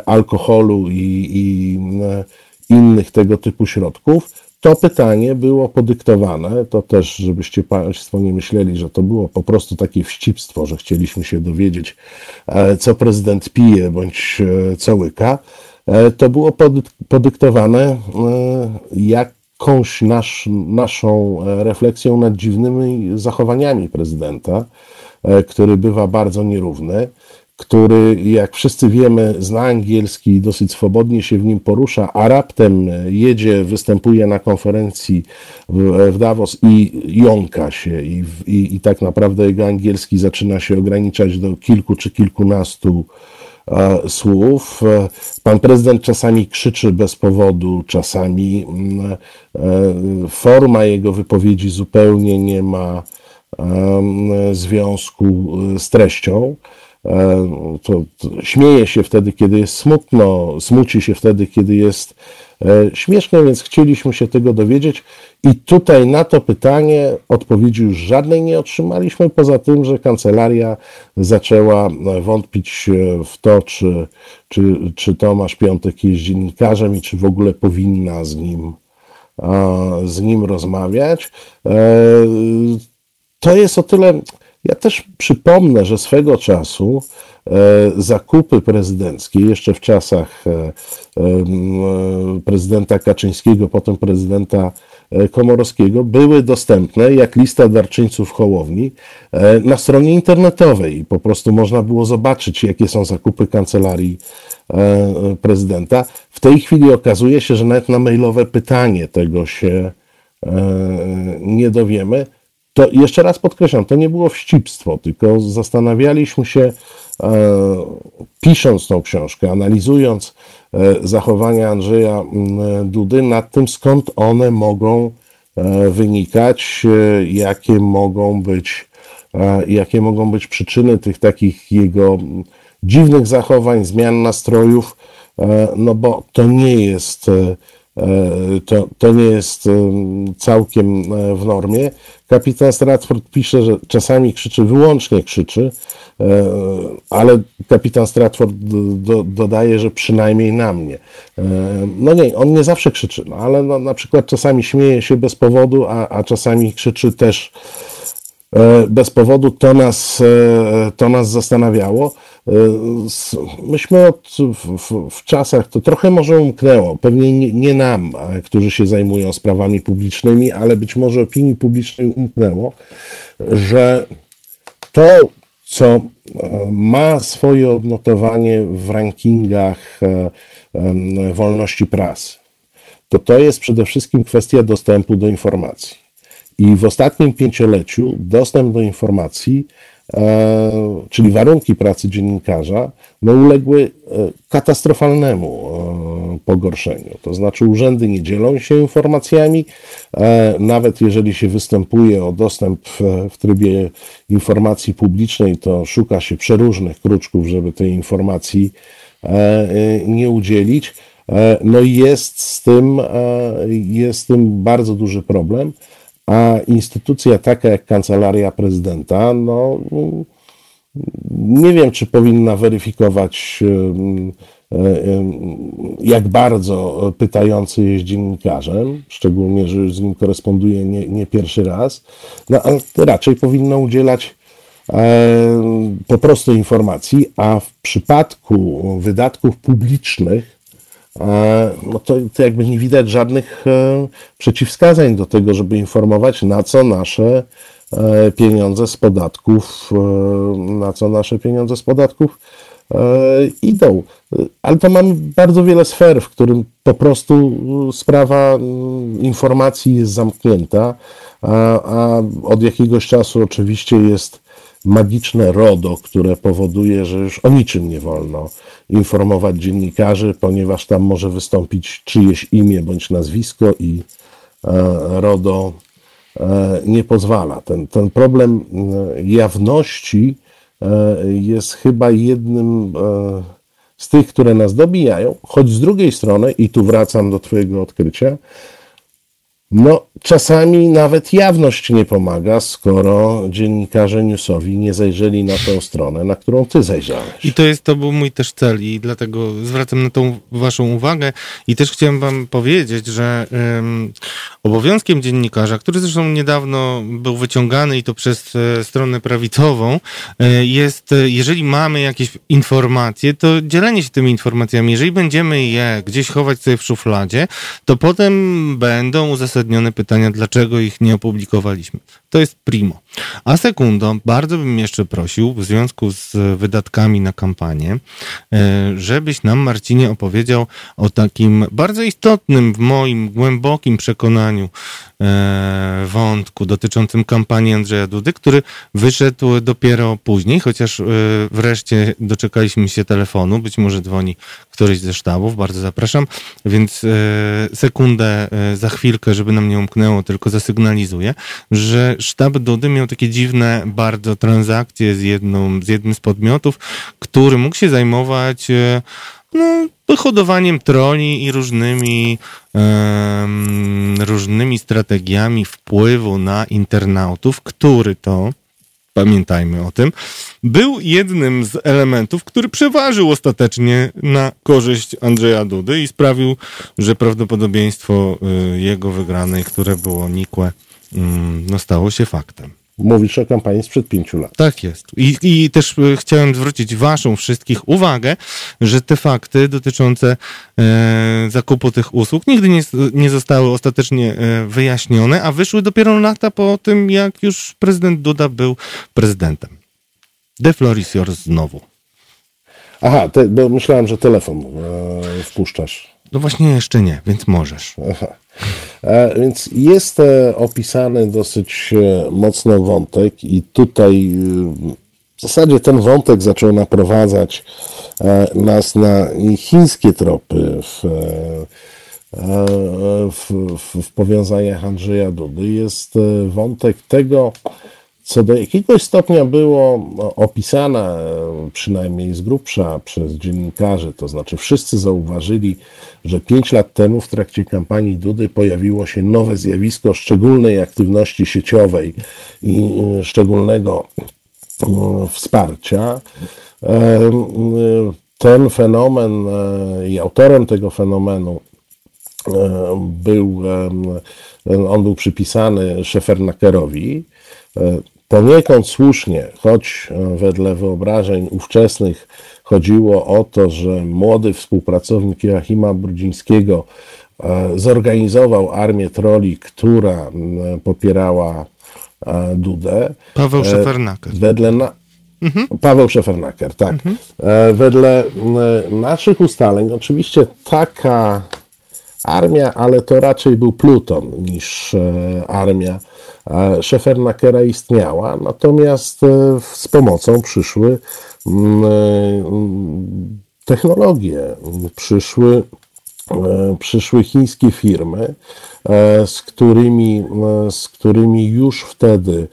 alkoholu i, i e, innych tego typu środków. To pytanie było podyktowane, to też, żebyście Państwo nie myśleli, że to było po prostu takie wścibstwo, że chcieliśmy się dowiedzieć, co prezydent pije bądź co łyka. To było podyktowane jak jakąś nasz, naszą e, refleksją nad dziwnymi zachowaniami prezydenta, e, który bywa bardzo nierówny, który, jak wszyscy wiemy, zna angielski i dosyć swobodnie się w nim porusza, a raptem jedzie, występuje na konferencji w, w Davos i jąka się, i, i, i tak naprawdę jego angielski zaczyna się ograniczać do kilku czy kilkunastu E, słów. E, pan prezydent czasami krzyczy bez powodu, czasami mm, e, forma jego wypowiedzi zupełnie nie ma związku z treścią. To, to śmieje się wtedy, kiedy jest smutno, smuci się wtedy, kiedy jest śmieszne, więc chcieliśmy się tego dowiedzieć. I tutaj na to pytanie odpowiedzi już żadnej nie otrzymaliśmy, poza tym, że kancelaria zaczęła wątpić w to, czy, czy, czy Tomasz Piątek jest dziennikarzem i czy w ogóle powinna z nim, z nim rozmawiać. E, to jest o tyle. Ja też przypomnę, że swego czasu e, zakupy prezydenckie, jeszcze w czasach e, prezydenta Kaczyńskiego, potem prezydenta E, Komorowskiego były dostępne jak lista darczyńców Hołowni e, na stronie internetowej. Po prostu można było zobaczyć, jakie są zakupy kancelarii e, prezydenta. W tej chwili okazuje się, że nawet na mailowe pytanie tego się nie dowiemy. To jeszcze raz podkreślam, to nie było wścibstwo, tylko zastanawialiśmy się, pisząc tą książkę, analizując E, zachowania Andrzeja Dudy nad tym, skąd one mogą e, wynikać, e, jakie mogą być, jakie mogą być przyczyny tych takich jego dziwnych zachowań, zmian nastrojów, no bo to nie jest to, to nie jest całkiem w normie. Kapitan Stratford pisze, że czasami krzyczy, wyłącznie krzyczy, E, ale kapitan Stratford do, dodaje, że przynajmniej na mnie. E, no nie, on nie zawsze krzyczy, no ale no, na przykład czasami śmieje się bez powodu, a, a czasami krzyczy też e, bez powodu. To nas, to nas zastanawiało. Myśmy od, w, w, czasach, to trochę może umknęło, pewnie nie, nie, nam, którzy się zajmują sprawami publicznymi, ale być może opinii publicznej umknęło, że to, co e, ma swoje odnotowanie w rankingach e, wolności prasy, to to jest przede wszystkim kwestia dostępu do informacji. I w ostatnim pięcioleciu dostęp do informacji E, czyli warunki pracy dziennikarza, no uległy e, katastrofalnemu e, pogorszeniu. To znaczy urzędy nie dzielą się informacjami, nawet jeżeli się występuje o dostęp w trybie informacji publicznej, to szuka się przeróżnych kruczków, żeby tej informacji nie udzielić. No i jest z tym, jest z tym bardzo duży problem a instytucja taka jak Kancelaria Prezydenta, no nie wiem, czy powinna weryfikować, jak bardzo pytający jest dziennikarzem, szczególnie, że już z nim koresponduje nie, nie pierwszy raz, no, ale raczej powinna udzielać po prostu informacji, a w przypadku wydatków publicznych no to, to jakby nie widać żadnych e, przeciwwskazań do tego, żeby informować, na co nasze e, pieniądze z podatków, na co nasze pieniądze z podatków idą. Ale to mamy bardzo wiele sfer, w którym po prostu sprawa informacji jest zamknięta, a od jakiegoś czasu oczywiście jest magiczne RODO, które powoduje, że już o niczym nie wolno informować dziennikarzy, ponieważ tam może wystąpić czyjeś imię bądź nazwisko i RODO nie pozwala. Ten, ten problem jawności jest chyba jednym z tych, które nas dobijają, choć z drugiej strony, i tu wracam do Twojego odkrycia, no, czasami nawet jawność nie pomaga, skoro dziennikarze newsowi nie zajrzeli na tę stronę, na którą ty zajrzałeś. I to jest, to był mój też cel i dlatego zwracam na tą waszą uwagę i też chciałem wam powiedzieć, że um, obowiązkiem dziennikarza, który zresztą niedawno był wyciągany i to przez e, stronę prawicową, e, jest, e, jeżeli mamy jakieś informacje, to dzielenie się tymi informacjami. Jeżeli będziemy je gdzieś chować sobie w szufladzie, to potem będą uzasadnione uzasadnione pytania, dlaczego ich nie opublikowaliśmy. To jest primo. A sekundo, bardzo bym jeszcze prosił w związku z wydatkami na kampanię, e, żebyś nam, Marcinie, opowiedział o takim bardzo istotnym w moim głębokim przekonaniu e, wątku dotyczącym kampanii Andrzeja Dudy, który wyszedł dopiero później, chociaż e, wreszcie doczekaliśmy się telefonu, być może dzwoni któryś ze sztabów, bardzo zapraszam, więc sekundę za chwilkę, żeby nam nie umknęło, tylko zasygnalizuję, że sztab Dudy miał takie dziwne bardzo transakcje z, jedną, z jednym z podmiotów, który mógł się zajmować e, no, hodowaniem troli i różnymi, um, różnymi strategiami wpływu na internautów, który to pamiętajmy o tym, był jednym z elementów, który przeważył ostatecznie na korzyść Andrzeja Dudy i sprawił, że prawdopodobieństwo e, jego wygranej, które było nikłe, no, stało się faktem. Mówisz o kampanii sprzed pięciu lat. Tak jest. I, I też e, chciałem zwrócić Waszą wszystkich uwagę, że te fakty dotyczące e, zakupu tych usług nigdy nie, nie zostały ostatecznie e, wyjaśnione, a wyszły dopiero lata po tym, jak już prezydent Duda był prezydentem. De Floris Yours znowu. Aha, te, bo myślałem, że telefon e, wpuszczasz. No właśnie jeszcze nie, więc możesz. Aha. E, więc jest e, opisany dosyć e, mocno wątek, i tutaj w zasadzie ten wątek zaczął naprowadzać nas na chińskie tropy w, w, w, w powiązaniach Andrzeja Dudy. Jest wątek tego, co do jakiegoś stopnia było opisane, przynajmniej z grubsza, przez dziennikarzy, to znaczy wszyscy zauważyli, że pięć lat temu w trakcie kampanii Dudy pojawiło się nowe zjawisko szczególnej aktywności sieciowej i szczególnego mm, wsparcia. Ten fenomen i autorem tego fenomenu był, on był przypisany Szefernakerowi. Poniekąd słusznie, choć e, wedle wyobrażeń ówczesnych chodziło o to, że młody współpracownik Joachima Brudzińskiego e, zorganizował armię troli, która popierała e, Dudę. Paweł Szefernaker. Wedle na... Mhm. Paweł Szefernaker, tak. Mhm. Wedle naszych ustaleń, oczywiście taka armia, ale to raczej był pluton niż armia. Szefernakera istniała, natomiast e, z pomocą przyszły mm, e, technologie, przyszły, e, przyszły chińskie firmy, z którymi, z którymi już wtedy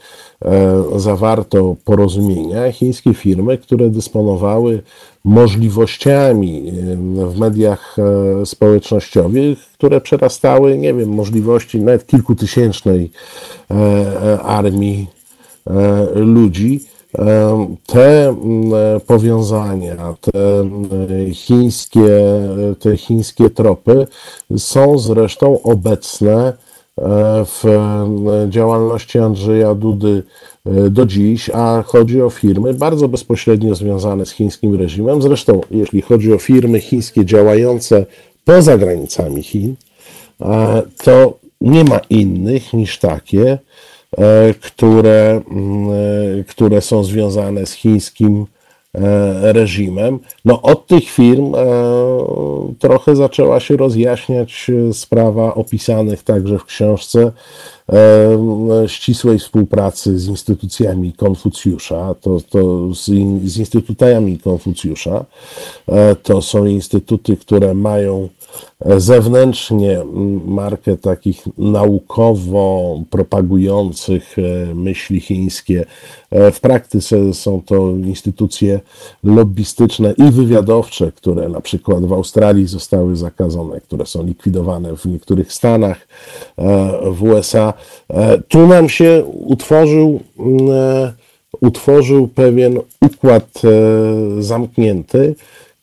zawarto porozumienia. Chińskie firmy, które dysponowały możliwościami w mediach e, społecznościowych, które przerastały, nie wiem, możliwości nawet kilkutysięcznej e, e, armii ludzi. Te powiązania, te chińskie, te chińskie tropy są zresztą obecne w działalności Andrzeja Dudy E, do dziś, a chodzi o firmy bardzo bezpośrednio związane z chińskim reżimem. Zresztą, jeśli chodzi o firmy chińskie działające poza granicami Chin, e, to nie ma innych niż takie, e, które, mm, które są związane z chińskim E, reżimem. No od tych firm e, trochę zaczęła się rozjaśniać e, sprawa opisanych także w książce ścisłej współpracy z instytucjami Konfucjusza, to, to z, in, z instytutami Konfucjusa. To są instytuty, które mają zewnętrznie markę takich naukowo propagujących myśli chińskie. W praktyce są to instytucje lobbystyczne i wywiadowcze, które na przykład w Australii zostały zakazane, które są likwidowane w niektórych stanach e, w USA. E, tu nam się utworzył, e, utworzył pewien układ zamknięty,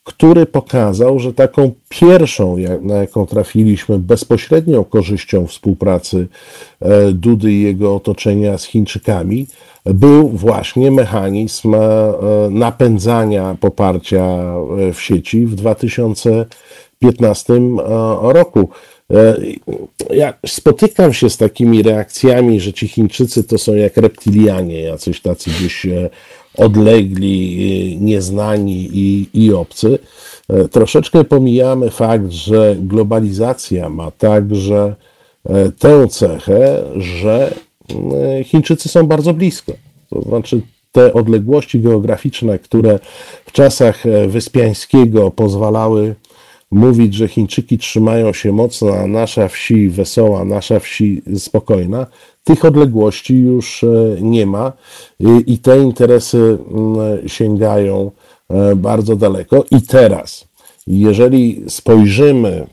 który pokazał, że taką pierwszą, na jaką trafiliśmy bezpośrednią korzyścią współpracy Dudy i jego otoczenia z Chińczykami, był właśnie mechanizm e, napędzania poparcia e, w sieci w 2015 e, roku. Ja spotykam się z takimi reakcjami, że ci Chińczycy to są jak reptilianie, jacyś tacy gdzieś odlegli, nieznani i, i obcy. Troszeczkę pomijamy fakt, że globalizacja ma także tę cechę, że Chińczycy są bardzo blisko. To znaczy, te odległości geograficzne, które w czasach e, Wyspiańskiego pozwalały mówić, że Chińczyki trzymają się mocno, a nasza wsi wesoła, nasza wsi spokojna, tych odległości już e, nie ma i te interesy sięgają e, bardzo daleko. I teraz, jeżeli spojrzymy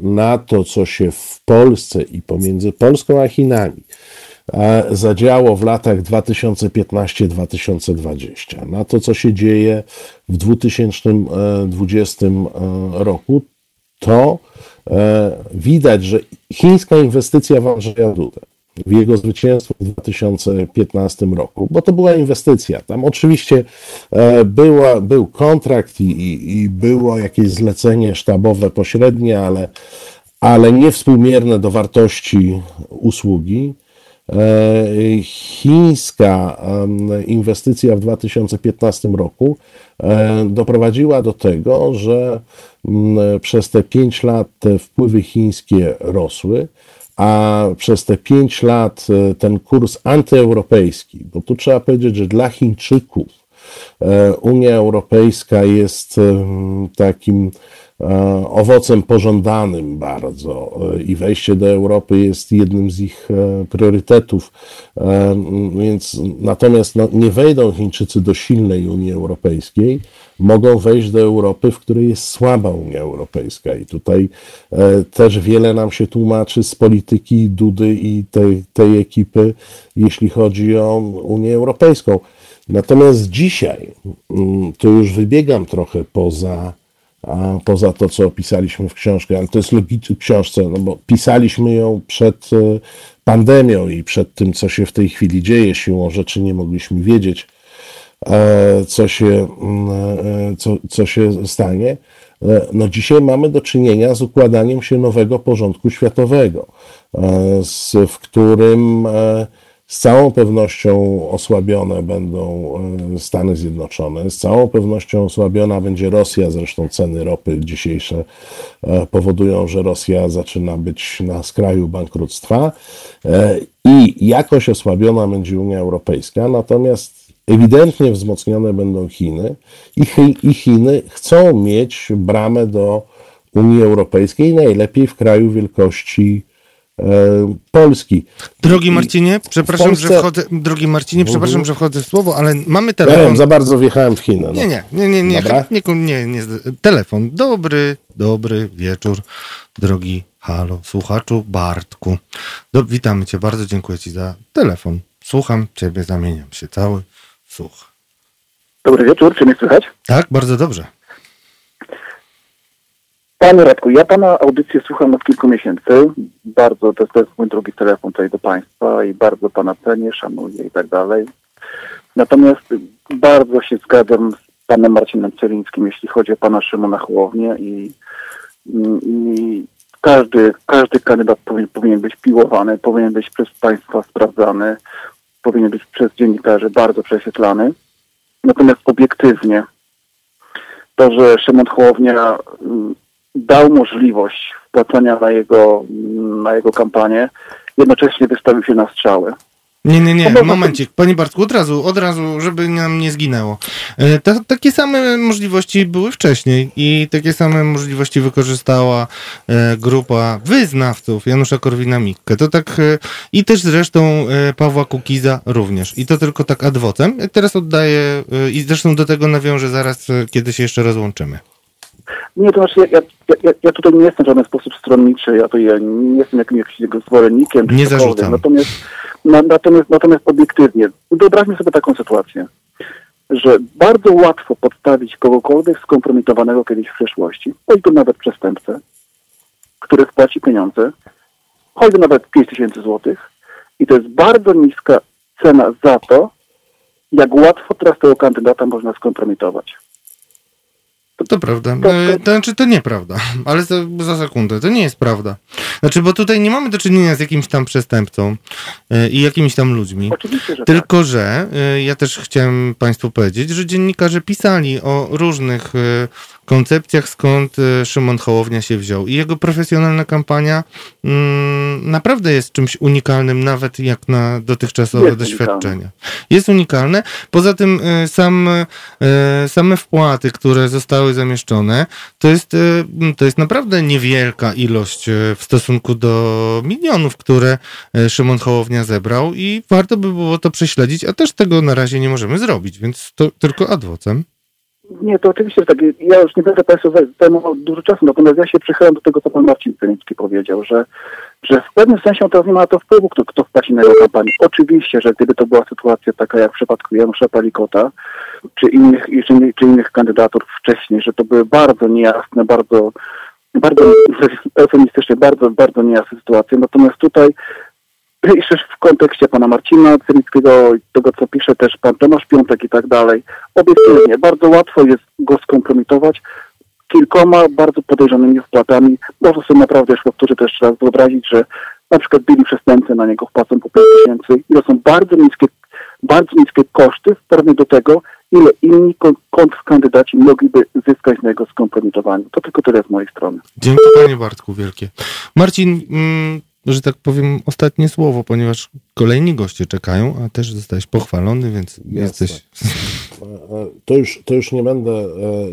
na to, co się w Polsce i pomiędzy Polską a Chinami zadziało w latach 2015-2020, na to, co się dzieje w 2020 e, roku, to e, widać, że chińska inwestycja w Andrzeja Dudę, w jego zwycięstwo w 2015 roku, bo to była inwestycja. Tam oczywiście e, była, był kontrakt i, i, i było jakieś zlecenie sztabowe pośrednie, ale, ale niewspółmierne do wartości usługi. E, chińska inwestycja w 2015 roku e, doprowadziła do tego, że przez te 5 lat te wpływy chińskie rosły, a przez te 5 lat e, ten kurs antyeuropejski, bo tu trzeba powiedzieć, że dla Chińczyków Unia Europejska jest takim E, owocem pożądanym bardzo e, i wejście do Europy jest jednym z ich e, priorytetów. Więc natomiast no, nie wejdą Chińczycy do silnej Unii Europejskiej, mogą wejść do Europy, w której jest słaba Unia Europejska. I tutaj też wiele nam się tłumaczy z polityki Dudy i tej, tej ekipy, jeśli chodzi o Unię Europejską. Natomiast dzisiaj, mm, to już wybiegam trochę poza poza to, co opisaliśmy w książce, ale to jest logiczne książce, no bo pisaliśmy ją przed e, pandemią i przed tym, co się w tej chwili dzieje, siłą rzeczy nie mogliśmy wiedzieć, e, co się, mm, e, co, co się stanie. No dzisiaj mamy do czynienia z układaniem się nowego porządku światowego, w którym z całą pewnością osłabione będą e, Stany Zjednoczone, z całą pewnością osłabiona będzie Rosja, zresztą ceny ropy dzisiejsze e, powodują, że Rosja zaczyna być na skraju bankructwa. E, i jakoś osłabiona będzie Unia Europejska, natomiast ewidentnie wzmocnione będą Chiny. I Chiny chcą mieć bramę do Unii Europejskiej, najlepiej w kraju wielkości Polski. Drogi Marcinie, przepraszam, Polsce... że wchodzę. Drogi Marcinie, przepraszam, że wchodzę w słowo, ale mamy telefon. wiem, za bardzo wjechałem w Chiny. No. Nie, nie, nie, nie, nie, nie, nie, nie, telefon. Dobry, dobry wieczór, drogi halo, słuchaczu Bartku. Do, witamy cię, bardzo dziękuję ci za telefon. Słucham ciebie, zamieniam się cały słuch. Dobry wieczór, czy mnie słychać? Tak, bardzo dobrze. Panie Radku, ja Pana audycję słucham od kilku miesięcy. Bardzo, to jest, to jest mój drugi telefon tutaj do Państwa i bardzo Pana cenię, szanuję i tak dalej. Natomiast bardzo się zgadzam z Panem Marcinem Celińskim, jeśli chodzi o Pana Szymona Hołownię i, i każdy, każdy kandydat powinien, powinien być piłowany, powinien być przez Państwa sprawdzany, powinien być przez dziennikarzy bardzo prześwietlany. Natomiast obiektywnie to, że Szymon Hołownia dał możliwość wpłacenia na jego, na jego kampanię, jednocześnie wystawił się na strzały. Nie, nie, nie, momencik. Panie Bartku, od razu, od razu, żeby nam nie zginęło. E, takie same możliwości były wcześniej i takie same możliwości wykorzystała e, grupa wyznawców Janusza Korwina-Mikke. To tak e, i też zresztą Pawła Kukiza również. I to tylko tak adwocem. Teraz oddaję i zresztą do tego nawiążę zaraz, kiedy się jeszcze rozłączymy. Nie, to znaczy ja, ja, ja tutaj nie jestem w żaden sposób stronniczy, ja to ja nie jestem jakimś, jakimś zwolennikiem. Nie zarzucam. Natomiast, na, natomiast, natomiast obiektywnie, wyobraźmy sobie taką sytuację, że bardzo łatwo podstawić kogokolwiek skompromitowanego kiedyś w przeszłości, choćby nawet przestępcę, który wpłaci pieniądze, choćby nawet 5 tysięcy złotych i to jest bardzo niska cena za to, jak łatwo teraz tego kandydata można skompromitować. To, to prawda. E, to znaczy, to nieprawda, ale za, za sekundę, to nie jest prawda. Znaczy, bo tutaj nie mamy do czynienia z jakimś tam przestępcą e, i jakimiś tam ludźmi. Oczywiście, że Tylko, tak. że e, ja też chciałem Państwu powiedzieć, że dziennikarze pisali o różnych koncepcjach, skąd Szymon Hołownia się wziął. I jego profesjonalna kampania mm, naprawdę jest czymś unikalnym, nawet jak na dotychczasowe Jest doświadczenia. unikalne. Jest unikalne. Poza tym sam, same wpłaty, które zostały zamieszczone, to jest, to jest naprawdę niewielka ilość w stosunku do milionów, które Szymon Hołownia zebrał i warto by było to prześledzić, a też tego na razie nie możemy zrobić, więc to tylko adwocem. Nie, to oczywiście, że tak. Ja już nie będę Państwu zajmował dużo czasu, natomiast ja się przychylam do tego, co Pan Marcin Pynicki powiedział, że, że w pewnym sensie on teraz nie ma na to wpływu, kto, kto wpłaci na jego kampanię. Oczywiście, że gdyby to była sytuacja taka jak w przypadku Janusza Palikota, czy innych, czy, czy innych kandydatów wcześniej, że to były bardzo niejasne, bardzo, bardzo eufemistycznie, bardzo, bardzo niejasne sytuacje. Natomiast tutaj jeszcze w kontekście pana Marcina Cylickiego, tego co pisze też pan Tomasz Piątek i tak dalej, obiektywnie bardzo łatwo jest go skompromitować kilkoma bardzo podejrzanymi wpłatami. Można sobie naprawdę, już powtórzę to jeszcze raz, wyobrazić, że na przykład byli przestępcy na niego wpłacą po 5 tysięcy i to są bardzo niskie, bardzo niskie koszty w porównaniu do tego, ile inni kontrkandydaci mogliby zyskać na jego skompromitowaniu. To tylko tyle z mojej strony. Dzięki panie Bartku wielkie. Marcin, mm, że tak powiem, ostatnie słowo, ponieważ kolejni goście czekają, a też zostałeś pochwalony, więc Jasne. jesteś. To już, to już nie, będę,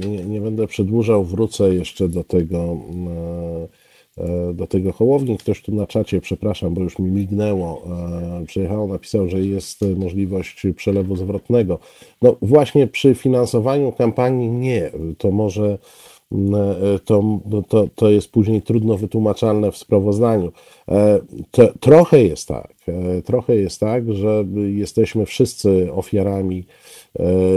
nie, nie będę przedłużał, wrócę jeszcze do tego, do tego Hołowni. Ktoś tu na czacie, przepraszam, bo już mi mignęło, przyjechało, napisał, że jest możliwość przelewu zwrotnego. No właśnie przy finansowaniu kampanii nie. To może to, to, to jest później trudno wytłumaczalne w sprawozdaniu. To, trochę jest tak, trochę jest tak, że jesteśmy wszyscy ofiarami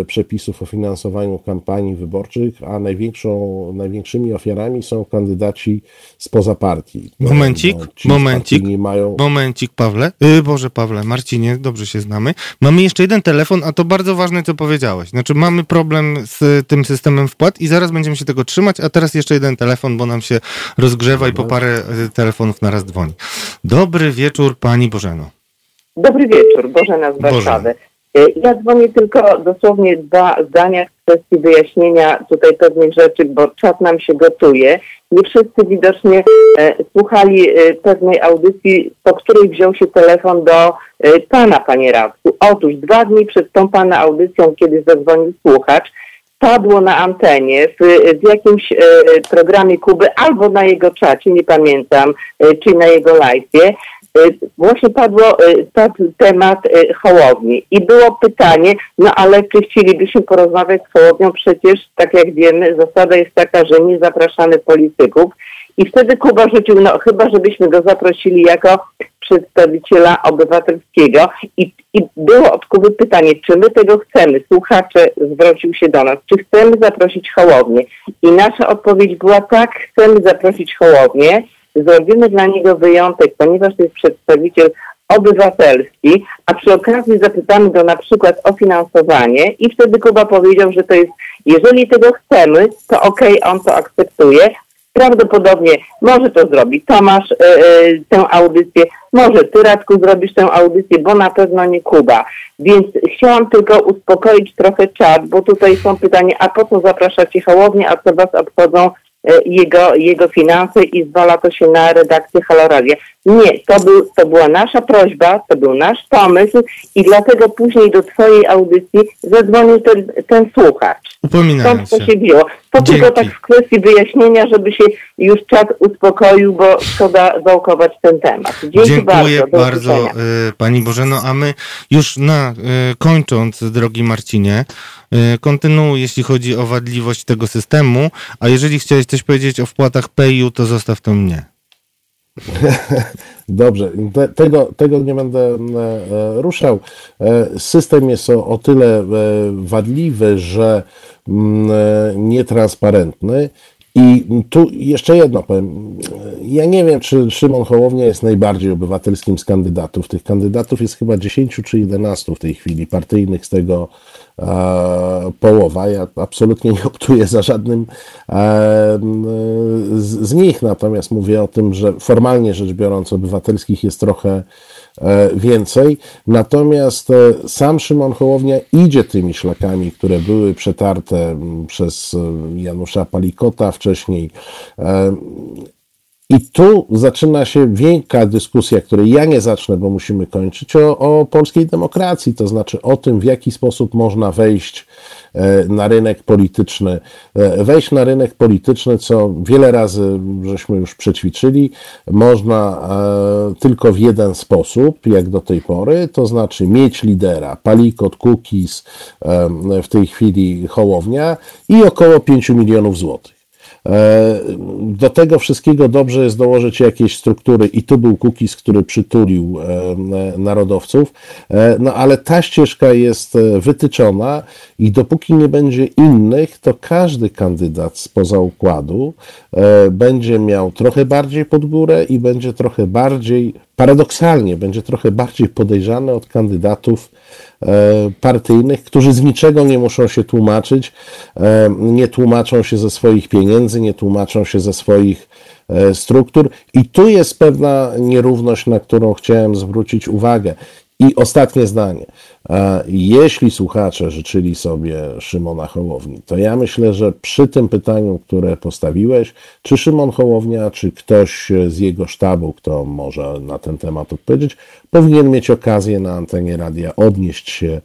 przepisów o finansowaniu kampanii wyborczych, a największą, największymi ofiarami są kandydaci spoza partii. Momencik, No, momencik, mają... momencik, Pawle. Yy, Boże, Pawle, Marcinie, dobrze się znamy. Mamy jeszcze jeden telefon, a to bardzo ważne, co powiedziałeś. Znaczy, mamy problem z tym systemem wpłat i zaraz będziemy się tego trzymać, a teraz jeszcze jeden telefon, bo nam się rozgrzewa i po parę telefonów naraz dzwoni. Dobry wieczór, pani Bożeno. Dobry wieczór, Bożena z Warszawy. Ja dzwonię tylko dosłownie dwa zdania w kwestii wyjaśnienia tutaj pewnych rzeczy, bo czat nam się gotuje. Nie wszyscy widocznie e, słuchali e, pewnej audycji, po której wziął się telefon do e, pana, panie Radku. Otóż dwa dni przed tą pana audycją, kiedy zadzwonił słuchacz, padło na antenie w, w jakimś e, programie Kuby albo na jego czacie, nie pamiętam, e, czy na jego live'ie, właśnie padło, padł temat Hołowni i było pytanie, no ale czy chcielibyśmy porozmawiać z Hołownią? Przecież, tak jak wiemy, zasada jest taka, że nie zapraszamy polityków i wtedy Kuba rzucił, no chyba, żebyśmy go zaprosili jako przedstawiciela obywatelskiego i, i było od Kuby pytanie, czy my tego chcemy? Słuchacze zwrócił się do nas, czy chcemy zaprosić Hołownię? I nasza odpowiedź była tak, chcemy zaprosić Hołownię, zrobimy dla niego wyjątek, ponieważ to jest przedstawiciel obywatelski, a przy okazji zapytamy go na przykład o finansowanie i wtedy Kuba powiedział, że to jest, jeżeli tego chcemy, to okej, okay, on to akceptuje, Prawdopodobnie może to zrobi Tomasz e, tę audycję, może ty Radku zrobisz tę audycję, bo na pewno nie Kuba. Więc chciałam tylko uspokoić trochę czat, bo tutaj są pytania, a po co zapraszacie Hołownię, a co was obchodzą jego, jego finanse i zwala to się na redakcję Haloradia. Nie, to, był, to była nasza prośba, to był nasz pomysł i dlatego później do twojej audycji zadzwonił ten, ten słuchacz. Upominałem Stąd to się wzięło. To Dzięki. tylko tak w kwestii wyjaśnienia, żeby się już czat uspokoił, bo szkoda wałkować ten temat. Dzięki Dziękuję bardzo, bardzo y, Pani Bożeno, a my już na, y, kończąc, drogi Marcinie, y, kontynuuj, jeśli chodzi o wadliwość tego systemu, a jeżeli chciałeś coś powiedzieć o wpłatach PayU, to zostaw to mnie. Dobrze, Te, tego, tego nie będę e, e, ruszał. E, system jest o, o tyle wadliwy, że mm, nietransparentny. I tu jeszcze jedno powiem. Ja nie wiem, czy Szymon Hołownia jest najbardziej obywatelskim z kandydatów. Tych kandydatów jest chyba 10 czy 11 w tej chwili, partyjnych z tego połowa. Ja absolutnie nie optuję za żadnym z nich, natomiast mówię o tym, że formalnie rzecz biorąc obywatelskich jest trochę e, więcej. Natomiast e, sam Szymon Hołownia idzie tymi szlakami, które były przetarte przez e, Janusza Palikota wcześniej i tu zaczyna się wielka dyskusja, której ja nie zacznę, bo musimy kończyć, o, o polskiej demokracji, to znaczy o tym, w jaki sposób można wejść e, na rynek polityczny. E, wejść na rynek polityczny, co wiele razy żeśmy już przećwiczyli, można e, tylko w jeden sposób, jak do tej pory, to znaczy mieć lidera, Palikot, Kukis, w tej chwili Hołownia i około 5 milionów złotych. E, do tego wszystkiego dobrze jest dołożyć jakieś struktury i tu był Kukiz, który przytulił e, narodowców, e, no ale ta ścieżka jest wytyczona i dopóki nie będzie innych, to każdy kandydat spoza układu będzie miał trochę bardziej pod górę i będzie trochę bardziej, paradoksalnie, będzie trochę bardziej podejrzany od kandydatów partyjnych, którzy z niczego nie muszą się tłumaczyć, e, nie tłumaczą się ze swoich pieniędzy, nie tłumaczą się ze swoich e, struktur. I tu jest pewna nierówność, na którą chciałem zwrócić uwagę. I ostatnie zdanie. Jeśli słuchacze życzyli sobie Szymona Hołowni, to ja myślę, że przy tym pytaniu, które postawiłeś, czy Szymon Hołownia, czy ktoś z jego sztabu, kto może na ten temat odpowiedzieć, powinien mieć okazję na antenie radia odnieść się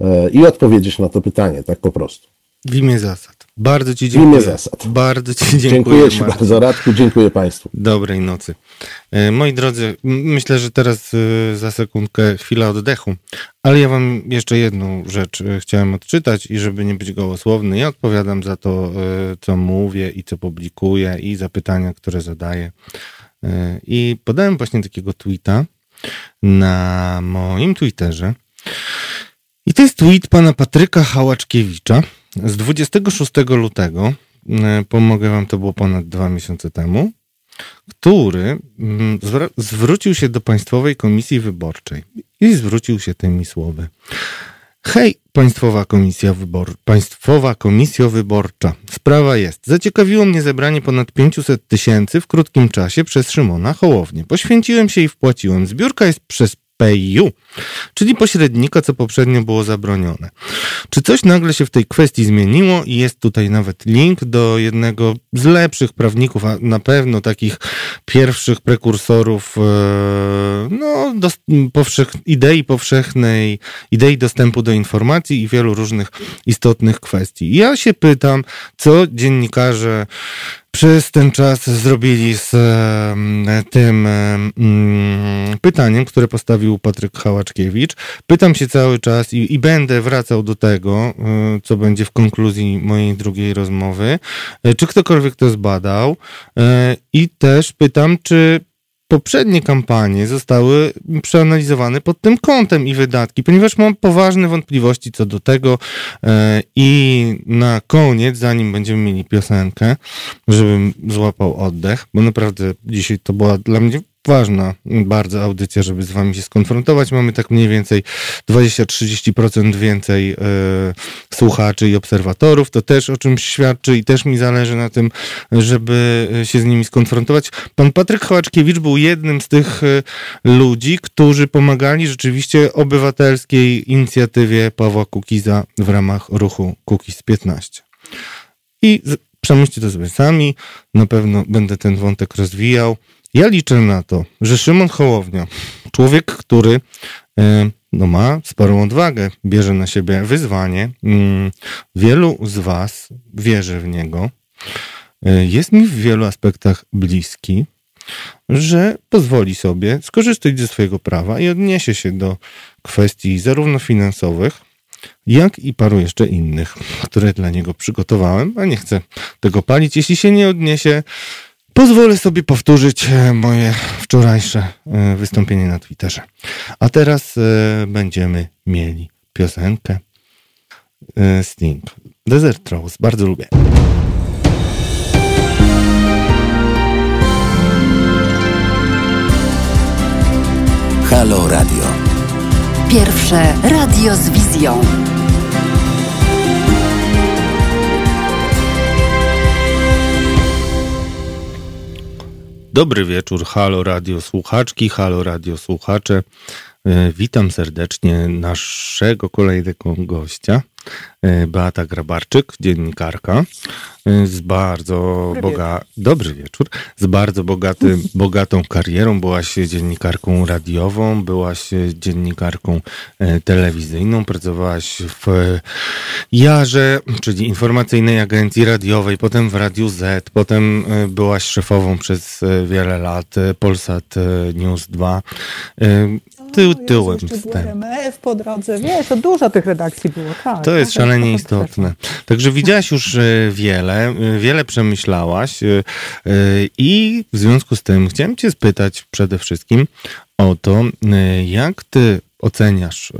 e, i odpowiedzieć na to pytanie, tak po prostu. W imię zasad. Bardzo Ci dziękuję. W imię zasad. Bardzo Ci dziękuję. Dziękuję Ci bardzo, Radku, dziękuję Państwu. Dobrej nocy. E, moi drodzy, myślę, że teraz e, za sekundkę chwila oddechu, ale ja Wam jeszcze jedną rzecz chciałem odczytać i żeby nie być gołosłowny, ja odpowiadam za to, co mówię i co publikuję i za pytania, które zadaję. I podałem właśnie takiego tweeta, na moim Twitterze. I to jest tweet pana Patryka Hałaczkiewicza z 26 lutego. E, pomogę wam, to było ponad dwa miesiące temu, który mm, zwrócił się do Państwowej Komisji Wyborczej i zwrócił się tymi słowy. Hej, Państwowa Komisja Wybor Państwowa Komisja Wyborcza. Sprawa jest. Zaciekawiło mnie zebranie ponad 500 tysięcy w krótkim czasie przez Szymona Hołownię. Poświęciłem się i wpłaciłem. Zbiórka jest przez PayU, czyli pośrednika, co poprzednio było zabronione. Czy coś nagle się w tej kwestii zmieniło i jest tutaj nawet link do jednego z lepszych prawników, a na pewno takich pierwszych prekursorów e, no, do, powszech, idei powszechnej, idei dostępu do informacji i wielu różnych istotnych kwestii. Ja się pytam, co dziennikarze przez ten czas zrobili z tym pytaniem, które postawił Patryk Hałaczkiewicz. Pytam się cały czas i, i, będę wracał do tego, y, co będzie w konkluzji mojej drugiej rozmowy, y, czy ktokolwiek to zbadał y, i też pytam, czy poprzednie kampanie zostały przeanalizowane pod tym kątem i wydatki, ponieważ mam poważne wątpliwości co do tego e, i na koniec, zanim będziemy mieli piosenkę, żebym złapał oddech, bo naprawdę dzisiaj to była dla mnie ważna bardzo audycja, żeby z wami się skonfrontować. Mamy tak mniej więcej 20-30% więcej e, słuchaczy i obserwatorów. To też o czymś świadczy i też mi zależy na tym, żeby się z nimi skonfrontować. Pan Patryk Hołaczkiewicz był jednym z tych e, ludzi, którzy pomagali rzeczywiście obywatelskiej inicjatywie Pawła Kukiza w ramach ruchu Kukiz 15. I przemyślcie to sobie sami, na pewno będę ten wątek rozwijał. Ja liczę na to, że Szymon Hołownia, człowiek, który e, no, ma sporą odwagę, bierze na siebie wyzwanie. Mm, wielu z Was wierzy w niego. E, jest mi w wielu aspektach bliski, że pozwoli sobie skorzystać ze swojego prawa i odniesie się do kwestii zarówno finansowych, jak i paru jeszcze innych, które dla niego przygotowałem, a nie chcę tego palić. Jeśli się nie odniesie, pozwolę sobie powtórzyć e, moje wczorajsze e, wystąpienie na Twitterze. A teraz e, będziemy mieli piosenkę Sting. Desert Rose, bardzo lubię. Halo Radio. Pierwsze radio z wizją. Dobry wieczór, halo radio słuchaczki, halo radio słuchacze. E, witam serdecznie naszego kolejnego gościa, Beata Grabarczyk, dziennikarka e, z bardzo boga... Dobry wieczór. Z bardzo bogatym, bogatą karierą. Byłaś dziennikarką radiową, byłaś dziennikarką telewizyjną, pracowałaś w Jarze, czyli informacyjnej agencji radiowej, potem w Radiu Z, potem byłaś szefową przez wiele lat Polsat News 2 tył, tyłem wstęp. po drodze, wiesz, to dużo tych redakcji było, tak. To jest szalenie istotne. Także widziałaś już e, wiele, e, wiele przemyślałaś e, i w związku z tym chciałem cię spytać przede wszystkim o to, jak ty oceniasz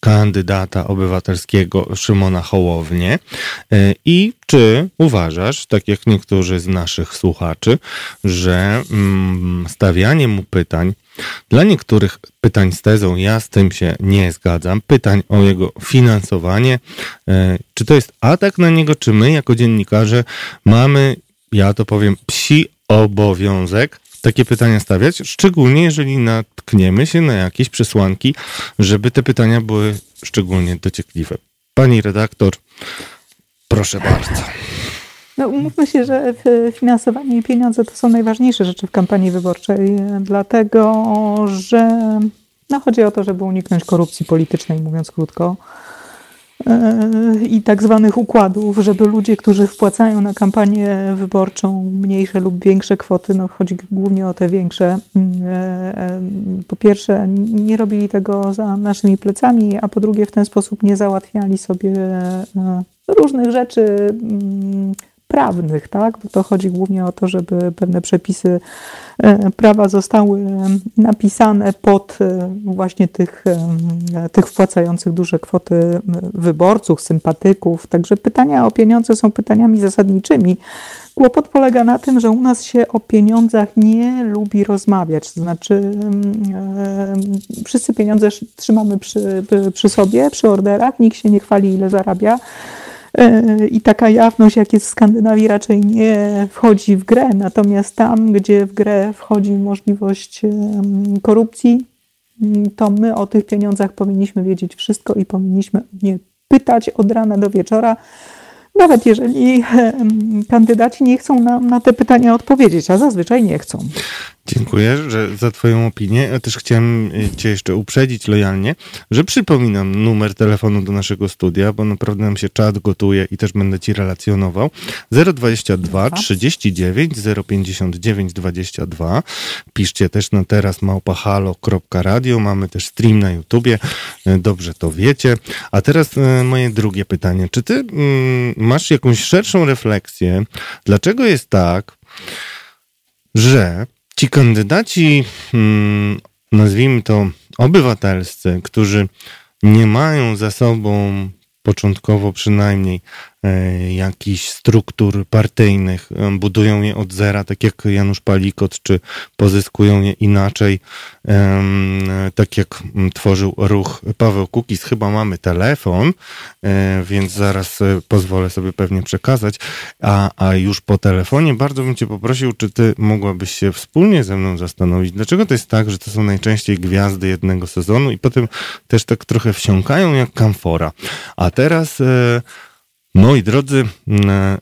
kandydata obywatelskiego Szymona Hołownię i czy uważasz, tak jak niektórzy z naszych słuchaczy, że mm, stawianie mu pytań dla niektórych pytań z tezą ja z tym się nie zgadzam. Pytań o jego finansowanie. E, czy to jest atak na niego, czy my jako dziennikarze mamy, ja to powiem, psi obowiązek takie pytania stawiać, szczególnie jeżeli natkniemy się na jakieś przesłanki, żeby te pytania były szczególnie dociekliwe. Pani redaktor, proszę bardzo. No, umówmy się, że finansowanie i pieniądze to są najważniejsze rzeczy w kampanii wyborczej, dlatego że no, chodzi o to, żeby uniknąć korupcji politycznej, mówiąc krótko, e, i tak zwanych układów, żeby ludzie, którzy wpłacają na kampanię wyborczą mniejsze lub większe kwoty, no chodzi głównie o te większe, e, e, po pierwsze nie robili tego za naszymi plecami, a po drugie w ten sposób nie załatwiali sobie różnych rzeczy mm, prawnych, tak? Bo to chodzi głównie o to, żeby pewne przepisy e, prawa zostały napisane pod e, właśnie tych, e, tych wpłacających duże kwoty wyborców, sympatyków. Także pytania o pieniądze są pytaniami zasadniczymi. Kłopot polega na tym, że u nas się o pieniądzach nie lubi rozmawiać. To znaczy, wszyscy pieniądze trzymamy przy, przy sobie, przy orderach, nikt się nie chwali, ile zarabia. E, i taka jawność, jak jest w Skandynawii, raczej nie wchodzi w grę. Natomiast tam, gdzie w grę wchodzi możliwość korupcji, to my o tych pieniądzach powinniśmy wiedzieć wszystko i powinniśmy nie pytać od rana do wieczora, nawet jeżeli kandydaci nie chcą nam na te pytania odpowiedzieć, a zazwyczaj nie chcą. Dziękuję że, za Twoją opinię. Ja też chciałem y, Cię jeszcze uprzedzić lojalnie, że przypominam numer telefonu do naszego studia, bo naprawdę nam się czat gotuje i też będę Ci relacjonował. 022 39 059 22. Piszcie też na teraz małpahalo.radio. Mamy też stream na YouTubie. Y, dobrze to wiecie. A teraz y, moje drugie pytanie. Czy Ty mm, masz jakąś szerszą refleksję, dlaczego jest tak, że ci kandydaci, hmm, nazwijmy to obywatelscy, którzy nie mają za sobą początkowo przynajmniej jakichś struktur partyjnych, e, budują je od zera, tak jak Janusz Palikot, czy pozyskują je inaczej, tak jak tworzył ruch Paweł Kukiz. Chyba mamy telefon, więc zaraz pozwolę sobie pewnie przekazać, a, a już po telefonie bardzo bym cię poprosił, czy ty mogłabyś się wspólnie ze mną zastanowić, dlaczego to jest tak, że to są najczęściej gwiazdy jednego sezonu i potem też tak trochę wsiąkają jak kamfora. A teraz, e, moi drodzy,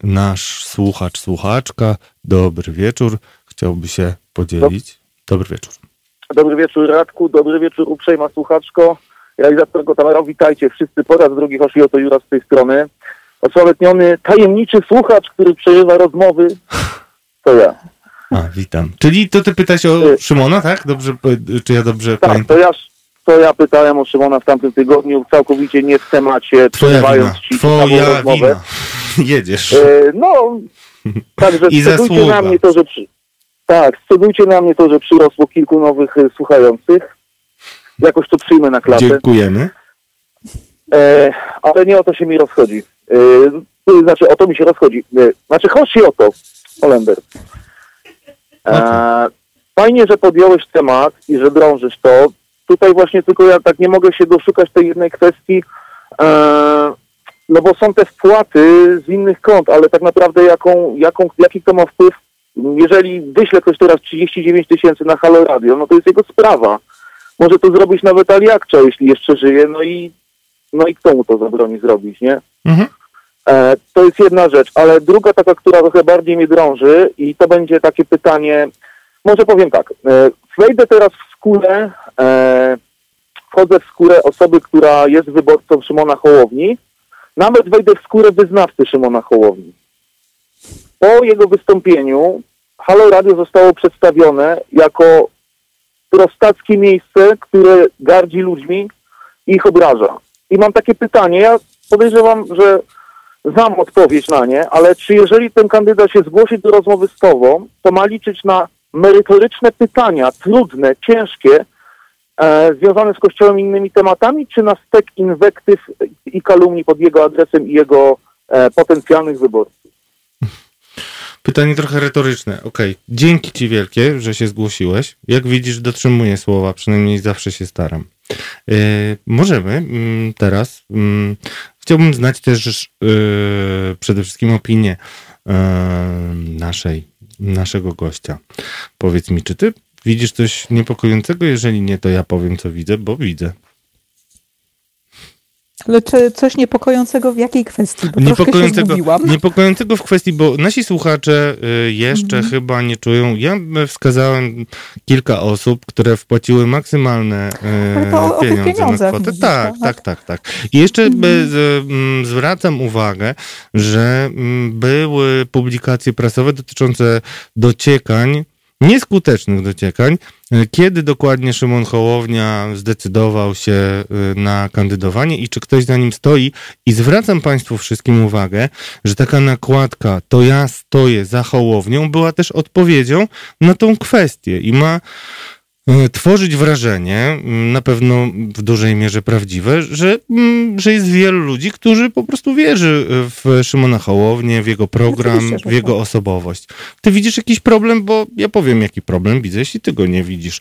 nasz słuchacz, słuchaczka, dobry wieczór, chciałby się podzielić. Dobry wieczór. Dobry wieczór Radku, dobry wieczór uprzejma słuchaczko, realizatorko Tamara, witajcie wszyscy po raz drugi, Hoshi oto Jura z tej strony. Osławetniony tajemniczy słuchacz, który przerywa rozmowy, to ja. A, witam. Czyli to ty pytałeś o Szymona, tak? Dobrze, czy ja dobrze tak, pamiętam? to ja, to ja pytałem o Szymona w tamtym tygodniu, całkowicie nie w temacie, przerywając ci Twoja rozmowę. Wina. Jedziesz. E, no, także I na mnie to, że przy... Tak, scedujcie na mnie to, że przyrosło kilku nowych e, słuchających. Jakoś to przyjmę na klatę. Dziękujemy. E, ale nie o to się mi rozchodzi. E, znaczy, o to mi się rozchodzi. E, znaczy, chodzi o to, Olender. E, fajnie, że podjąłeś temat i że drążysz to. Tutaj właśnie tylko ja tak nie mogę się doszukać tej jednej kwestii, e, no bo są te wpłaty z innych kont, ale tak naprawdę jaką, jaką, jaki to ma wpływ, jeżeli wyśle ktoś teraz 39 tysięcy na Halo Radio, no to jest jego sprawa. Może to zrobić nawet Aliakcza, jeśli jeszcze żyje, no i, no i kto mu to zabroni zrobić, nie? Mhm. E, to jest jedna rzecz, ale druga taka, która trochę bardziej mnie drąży i to będzie takie pytanie, może powiem tak, e, wejdę teraz w skórę, e, wchodzę w skórę osoby, która jest wyborcą Szymona Hołowni, nawet wejdę w skórę wyznawcy Szymona Hołowni. Po jego wystąpieniu Halo Radio zostało przedstawione jako prostackie miejsce, które gardzi ludźmi i ich obraża. I mam takie pytanie, ja podejrzewam, że znam odpowiedź na nie, ale czy jeżeli ten kandydat się zgłosi do rozmowy z Tobą, to ma liczyć na merytoryczne pytania, trudne, ciężkie, e, związane z Kościołem i innymi tematami, czy na stek inwektyw i kalumni pod jego adresem i jego e, potencjalnych wyborców? Pytanie trochę retoryczne. Okej, okay. dzięki Ci wielkie, że się zgłosiłeś. Jak widzisz, dotrzymuję słowa, przynajmniej zawsze się staram. Yy, możemy mm, teraz. Yy, chciałbym znać też yy, przede wszystkim opinię naszej, naszego gościa. Powiedz mi, czy ty widzisz coś niepokojącego? Jeżeli nie, to ja powiem, co widzę, bo widzę. Ale czy coś niepokojącego w jakiej kwestii? Bo niepokojącego, niepokojącego w kwestii, bo nasi słuchacze y, jeszcze mm. chyba nie czują. Ja wskazałem kilka osób, które wpłaciły maksymalne y, pieniądze na kwotę. Widzisz, tak, tak, tak, tak, tak. I jeszcze mm. zwracam uwagę, że były publikacje prasowe dotyczące dociekań nieskutecznych dociekań. Kiedy dokładnie Szymon Hołownia zdecydował się y, na kandydowanie i czy ktoś za nim stoi? I zwracam Państwu wszystkim uwagę, że taka nakładka to ja stoję za Hołownią była też odpowiedzią na tą kwestię i ma tworzyć wrażenie, na pewno w dużej mierze prawdziwe, że, że jest wielu ludzi, którzy po prostu wierzy w Szymona Hołownię, w jego program, w jego tak. osobowość. Ty widzisz jakiś problem, bo ja powiem, jaki problem widzę, jeśli ty go nie widzisz.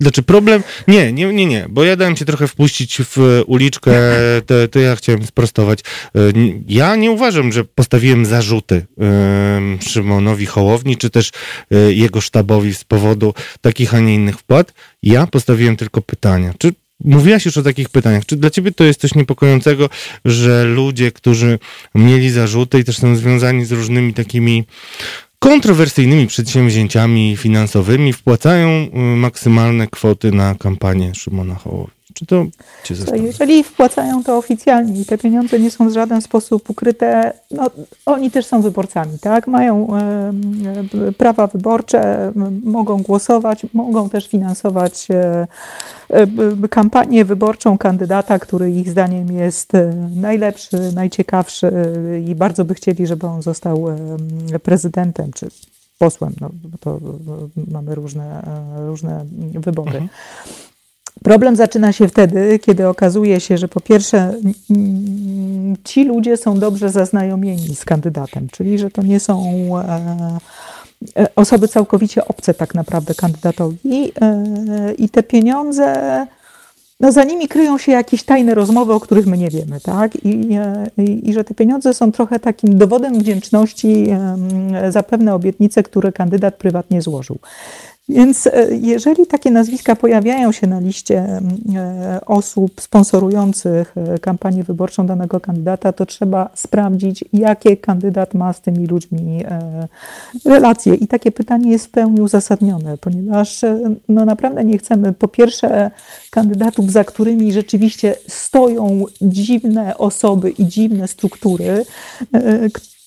Znaczy problem? Nie, nie, nie, nie, bo ja dałem cię trochę wpuścić w uliczkę, to, to ja chciałem sprostować. E, ja nie uważam, że postawiłem zarzuty Szymonowi Hołowni, czy też e, jego sztabowi z powodu takich, a nie innych wpłat, ja postawiłem tylko pytania. Czy Mówiłaś już o takich pytaniach. Czy dla ciebie to jest coś niepokojącego, że ludzie, którzy mieli zarzuty i też są związani z różnymi takimi kontrowersyjnymi przedsięwzięciami finansowymi, wpłacają y, maksymalne kwoty na kampanię Szymona Hołowni? Czy to cię zastanawia? Jeżeli wpłacają to oficjalnie i te pieniądze nie są w żaden sposób ukryte, no, oni też są wyborcami, tak? Mają e, e, prawa wyborcze, mogą głosować, mogą też finansować e, e, kampanię wyborczą kandydata, który ich zdaniem jest e, najlepszy, najciekawszy i bardzo by chcieli, żeby on został e, prezydentem czy posłem, no, bo to mamy różne, różne wybory. Mhm. Problem zaczyna się wtedy, kiedy okazuje się, że po pierwsze ci ludzie są dobrze zaznajomieni z kandydatem, czyli że to nie są osoby całkowicie obce tak naprawdę kandydatowi i te pieniądze no za nimi kryją się jakieś tajne rozmowy, o których my nie wiemy, tak? I, i, i że te pieniądze są trochę takim dowodem wdzięczności za pewne obietnice, które kandydat prywatnie złożył. Więc e, jeżeli takie nazwiska pojawiają się na liście e, osób sponsorujących e, kampanię wyborczą danego kandydata, to trzeba sprawdzić, jakie kandydat ma z tymi ludźmi relacje. I takie pytanie jest w pełni uzasadnione, ponieważ no naprawdę nie chcemy po pierwsze kandydatów, za którymi rzeczywiście stoją dziwne osoby i dziwne struktury,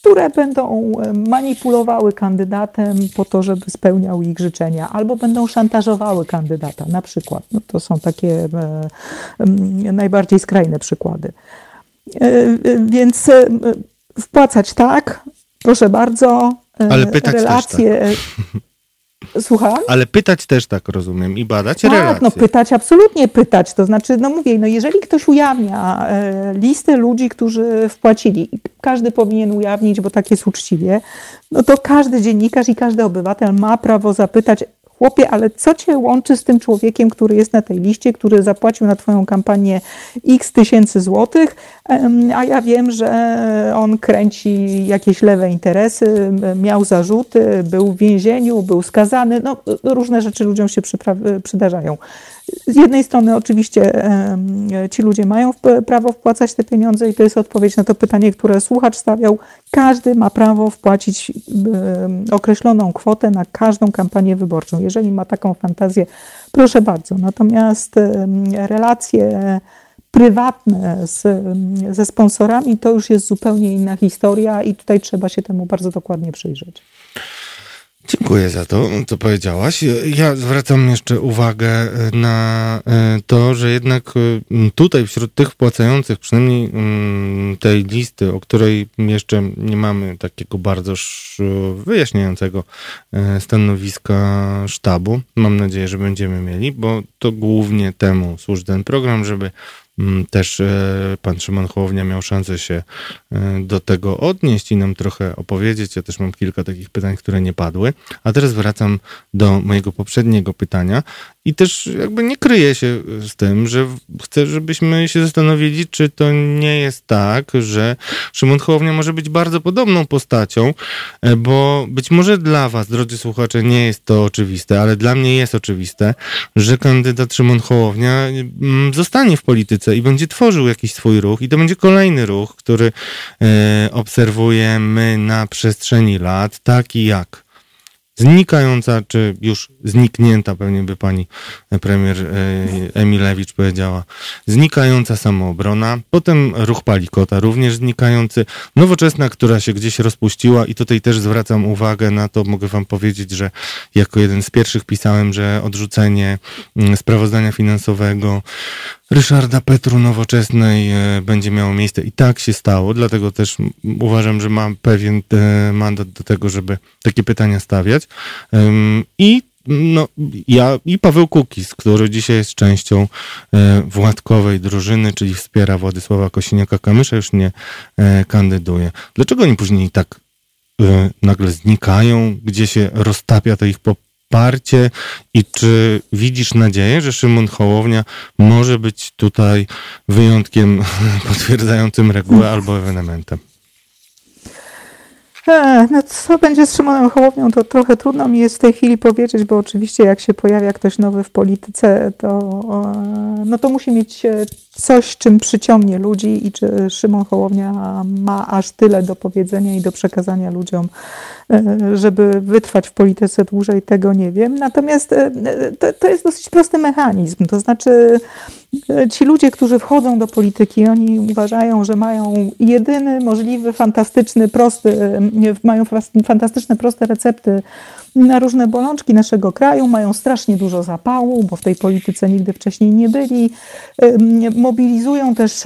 które będą e, manipulowały kandydatem po to, żeby spełniał ich życzenia, albo będą szantażowały kandydata, na przykład. No to są takie e, najbardziej skrajne przykłady. E, więc wpłacać tak, proszę bardzo. Ale pytać relacje, też tak. Słucham? Ale pytać też tak rozumiem i badać tak, relacje. no pytać, absolutnie pytać. To znaczy, no mówię, no jeżeli ktoś ujawnia e, listę ludzi, którzy wpłacili, każdy powinien ujawnić, bo tak jest uczciwie, no to każdy dziennikarz i każdy obywatel ma prawo zapytać, chłopie, ale co cię łączy z tym człowiekiem, który jest na tej liście, który zapłacił na twoją kampanię x tysięcy złotych, a ja wiem, że on kręci jakieś lewe interesy, miał zarzuty, był w więzieniu, był skazany, no różne rzeczy ludziom się przydarzają. Z jednej strony oczywiście ci ludzie mają prawo wpłacać te pieniądze i to jest odpowiedź na to pytanie, które słuchacz stawiał. Każdy ma prawo wpłacić określoną kwotę na każdą kampanię wyborczą. Jeżeli ma taką fantazję, proszę bardzo. Natomiast relacje prywatne z, ze sponsorami to już jest zupełnie inna historia i tutaj trzeba się temu bardzo dokładnie przyjrzeć. Dziękuję za to, co powiedziałaś. Ja zwracam jeszcze uwagę e, na e, to, że jednak e, tutaj wśród tych wpłacających, przynajmniej mm, tej listy, o której jeszcze nie mamy takiego bardzo wyjaśniającego stanowiska sztabu, mam nadzieję, że będziemy mieli, bo to głównie temu służy ten program, żeby też e, pan Szymon Hołownia miał szansę się e, do tego odnieść i nam trochę opowiedzieć. Ja też mam kilka takich pytań, które nie padły. A teraz wracam do mojego poprzedniego pytania i też jakby nie kryję się z tym, że chcę, żebyśmy się zastanowili, czy to nie jest tak, że Szymon Hołownia może być bardzo podobną postacią, e, bo być może dla was, drodzy słuchacze, nie jest to oczywiste, ale dla mnie jest oczywiste, że kandydat Szymon Hołownia mm, zostanie w polityce i będzie tworzył jakiś swój ruch i to będzie kolejny ruch, który e, obserwujemy na przestrzeni lat, taki jak znikająca, czy już zniknięta, pewnie by pani premier e, Emilewicz powiedziała, znikająca samoobrona, potem ruch Palikota, również znikający, nowoczesna, która się gdzieś rozpuściła i tutaj też zwracam uwagę na to, mogę wam powiedzieć, że jako jeden z pierwszych pisałem, że odrzucenie mm, sprawozdania finansowego Ryszarda Petru Nowoczesnej e, będzie miało miejsce i tak się stało, dlatego też uważam, że mam pewien e, mandat do tego, żeby takie pytania stawiać. I no, ja i Paweł Kukiz, który dzisiaj jest częścią e, Władkowej drużyny, czyli wspiera Władysława Kosiniaka-Kamysza, już nie kandyduje. Dlaczego oni później tak nagle znikają, gdzie się roztapia to ich poparcie i czy widzisz nadzieję, że Szymon Hołownia może być tutaj wyjątkiem potwierdzającym regułę albo ewenementem? E, no co będzie z Szymonem Hołownią, to trochę trudno mi jest w tej chwili powiedzieć, bo oczywiście jak się pojawia ktoś nowy w polityce, to, no to musi mieć e, coś, czym przyciągnie ludzi i czy Szymon Hołownia ma aż tyle do powiedzenia i do przekazania ludziom, e, żeby wytrwać w polityce dłużej, tego nie wiem. Natomiast to, to jest dosyć prosty mechanizm, to znaczy ci ludzie, którzy wchodzą do polityki, oni uważają, że mają jedyny możliwy, fantastyczny, prosty, mają fantastyczne, proste recepty na różne bolączki naszego kraju, mają strasznie dużo zapału, bo w tej polityce nigdy wcześniej nie byli. Mobilizują też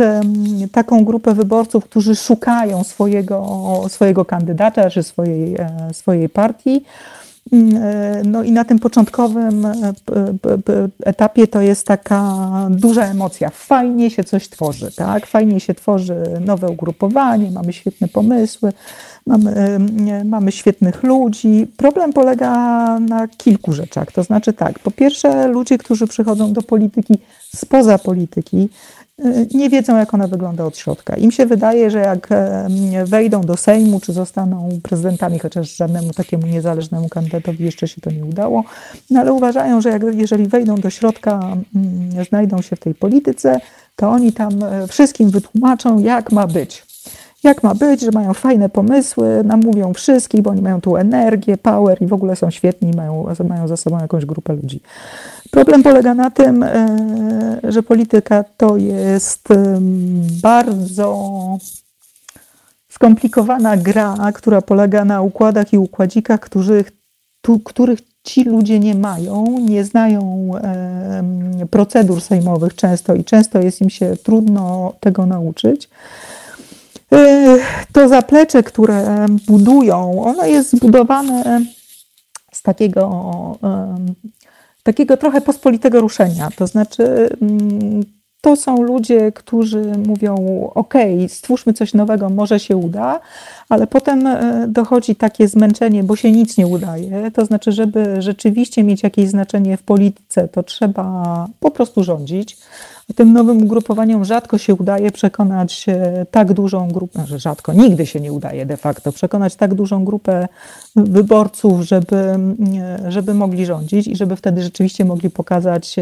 taką grupę wyborców, którzy szukają swojego, swojego kandydata czy swojej, e, swojej partii. No i na tym początkowym etapie to jest taka duża emocja. Fajnie się coś tworzy, tak? Fajnie się tworzy nowe ugrupowanie, mamy świetne pomysły, mamy, mamy świetnych ludzi. Problem polega na kilku rzeczach. To znaczy tak, po pierwsze ludzie, którzy przychodzą do polityki spoza polityki, nie wiedzą, jak ona wygląda od środka. Im się wydaje, że jak wejdą do Sejmu, czy zostaną prezydentami, chociaż żadnemu takiemu niezależnemu kandydatowi jeszcze się to nie udało, no ale uważają, że jak, jeżeli wejdą do środka, mm, znajdą się w tej polityce, to oni tam e, wszystkim wytłumaczą, jak ma być. Jak ma być, że mają fajne pomysły, namówią wszystkich, bo oni mają tu energię, power i w ogóle są świetni, mają, mają za sobą jakąś grupę ludzi. Problem polega na tym, e, że polityka to jest bardzo skomplikowana gra, która polega na układach i układzikach, których, tu, których ci ludzie nie mają, nie znają procedur sejmowych często i często jest im się trudno tego nauczyć. E, to zaplecze, które budują, ono jest zbudowane z takiego takiego trochę pospolitego ruszenia. To znaczy, mm, to są ludzie, którzy mówią: OK, stwórzmy coś nowego, może się uda, ale potem e, dochodzi takie zmęczenie, bo się nic nie udaje. To znaczy, żeby rzeczywiście mieć jakieś znaczenie w polityce, to trzeba po prostu rządzić. Tym nowym ugrupowaniom rzadko się udaje przekonać tak dużą grupę, że rzadko, nigdy się nie udaje de facto, przekonać tak dużą grupę wyborców, żeby, żeby mogli rządzić i żeby wtedy rzeczywiście mogli pokazać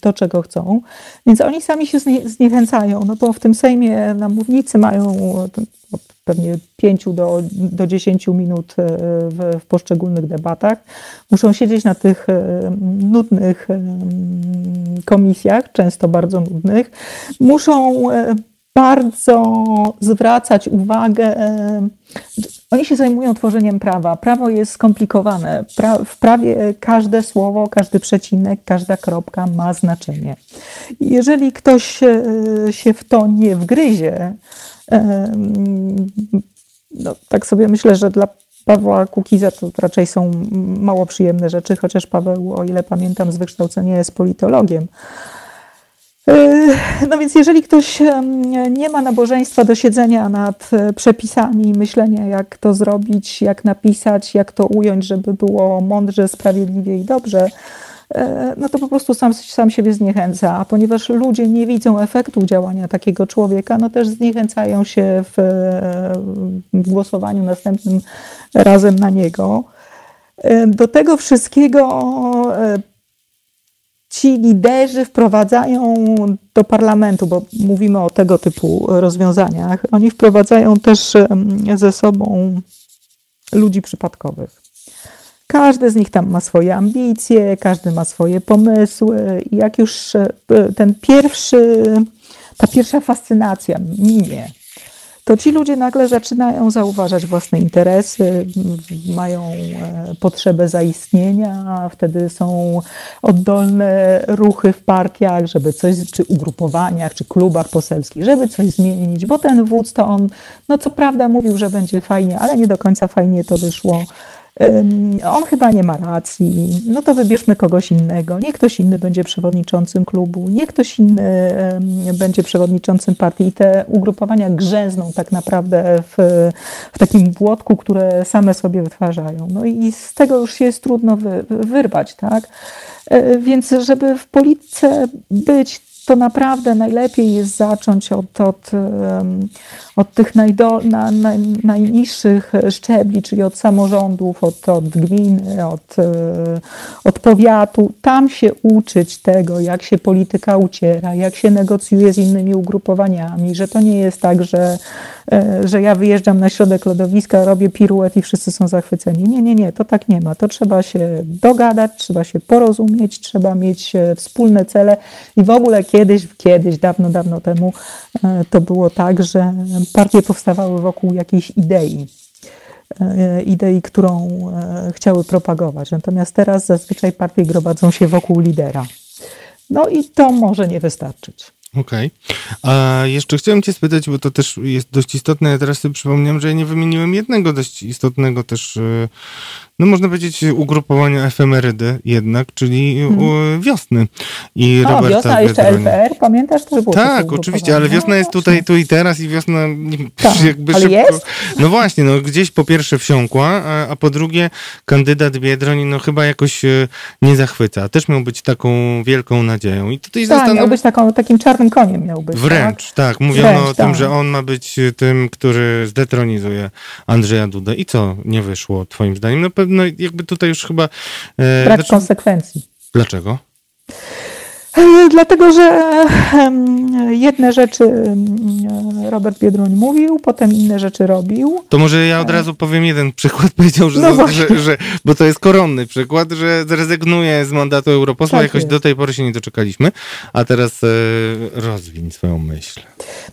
to, czego chcą. Więc oni sami się zniechęcają, no bo w tym Sejmie na mównicy mają pewnie 5 do, do 10 minut e, w, w, poszczególnych debatach. Muszą siedzieć na tych e, nudnych e, komisjach, często bardzo nudnych. Muszą bardzo zwracać uwagę. Oni się zajmują tworzeniem prawa. Prawo jest skomplikowane. Pra w prawie każde słowo, każdy przecinek, każda kropka ma znaczenie. Jeżeli ktoś się w to nie wgryzie, no, tak sobie myślę, że dla Pawła Kukiza to raczej są mało przyjemne rzeczy, chociaż Paweł, o ile pamiętam, z wykształcenia jest politologiem. E, no więc jeżeli ktoś nie ma nabożeństwa do siedzenia nad przepisami, myślenia jak to zrobić, jak napisać, jak to ująć, żeby było mądrze, sprawiedliwie i dobrze, no to po prostu sam, sam siebie zniechęca. A ponieważ ludzie nie widzą efektu działania takiego człowieka, no też zniechęcają się w, w głosowaniu następnym razem na niego. E, do tego wszystkiego e, ci liderzy wprowadzają do parlamentu, bo mówimy o tego typu rozwiązaniach, oni wprowadzają też ze sobą ludzi przypadkowych. Każdy z nich tam ma swoje ambicje, każdy ma swoje pomysły. Jak już e, ten pierwszy, ta pierwsza fascynacja minie, to ci ludzie nagle zaczynają zauważać własne interesy, mają e, potrzebę zaistnienia, wtedy są oddolne ruchy w partiach, żeby coś, czy ugrupowaniach, czy klubach poselskich, żeby coś zmienić, bo ten wódz to on, no co prawda mówił, że będzie fajnie, ale nie do końca fajnie to wyszło on chyba nie ma racji, no to wybierzmy kogoś innego. Nie ktoś inny będzie przewodniczącym klubu, nie ktoś inny będzie przewodniczącym partii. I te ugrupowania grzęzną tak naprawdę w, w takim błotku, które same sobie wytwarzają. No i z tego już się jest trudno wy, wyrwać, tak? E, więc żeby w polityce być, to naprawdę najlepiej jest zacząć od, od, od tych najdo, na, na, najniższych szczebli, czyli od samorządów, od, od gminy, od, e, od powiatu. Tam się uczyć tego, jak się polityka uciera, jak się negocjuje z innymi ugrupowaniami, że to nie jest tak, że, e, że ja wyjeżdżam na środek lodowiska, robię piruet i wszyscy są zachwyceni. Nie, nie, nie, to tak nie ma. To trzeba się dogadać, trzeba się porozumieć, trzeba mieć e, wspólne cele i w ogóle kiedyś, kiedyś, dawno, dawno temu to było tak, że partie powstawały wokół jakiejś idei e, idei, którą e, chciały propagować. Natomiast teraz zazwyczaj partie gromadzą się wokół lidera. No i to może nie wystarczyć. Okej. Okay. A jeszcze chciałem cię spytać, bo to też jest dość istotne. Ja teraz sobie przypomniałem, że ja nie wymieniłem jednego dość istotnego też e, no można powiedzieć, ugrupowania efemerydy jednak, czyli hmm. wiosny. I A, Roberta wiosna, jeszcze LPR, pamiętasz? To było tak, oczywiście, ale wiosna jest tutaj, tu i teraz i wiosna tak, jakby ale szybko... Jest? No właśnie, no gdzieś po pierwsze wsiąkła, a, a po drugie kandydat Biedroń no chyba jakoś e, nie zachwyca. Też miał być taką wielką nadzieją. I tutaj tak, zastan... miał być taką, takim czarnym koniem miał być. Wręcz, tak. tak. Mówiono Wręcz, o tym, tak. że on ma być tym, który zdetronizuje Andrzeja Dudę. I co nie wyszło twoim zdaniem? No pewno jakby tutaj już chyba... E, Brak znaczy... konsekwencji. Dlaczego? Dlatego, że jedne rzeczy Robert Biedroń mówił, potem inne rzeczy robił. To może ja od razu powiem jeden przykład. Powiedział, że, no że, że bo to jest koronny przykład, że zrezygnuje z mandatu europosła. Tak Jakoś jest. do tej pory się nie doczekaliśmy. A teraz e, rozwiń swoją myśl.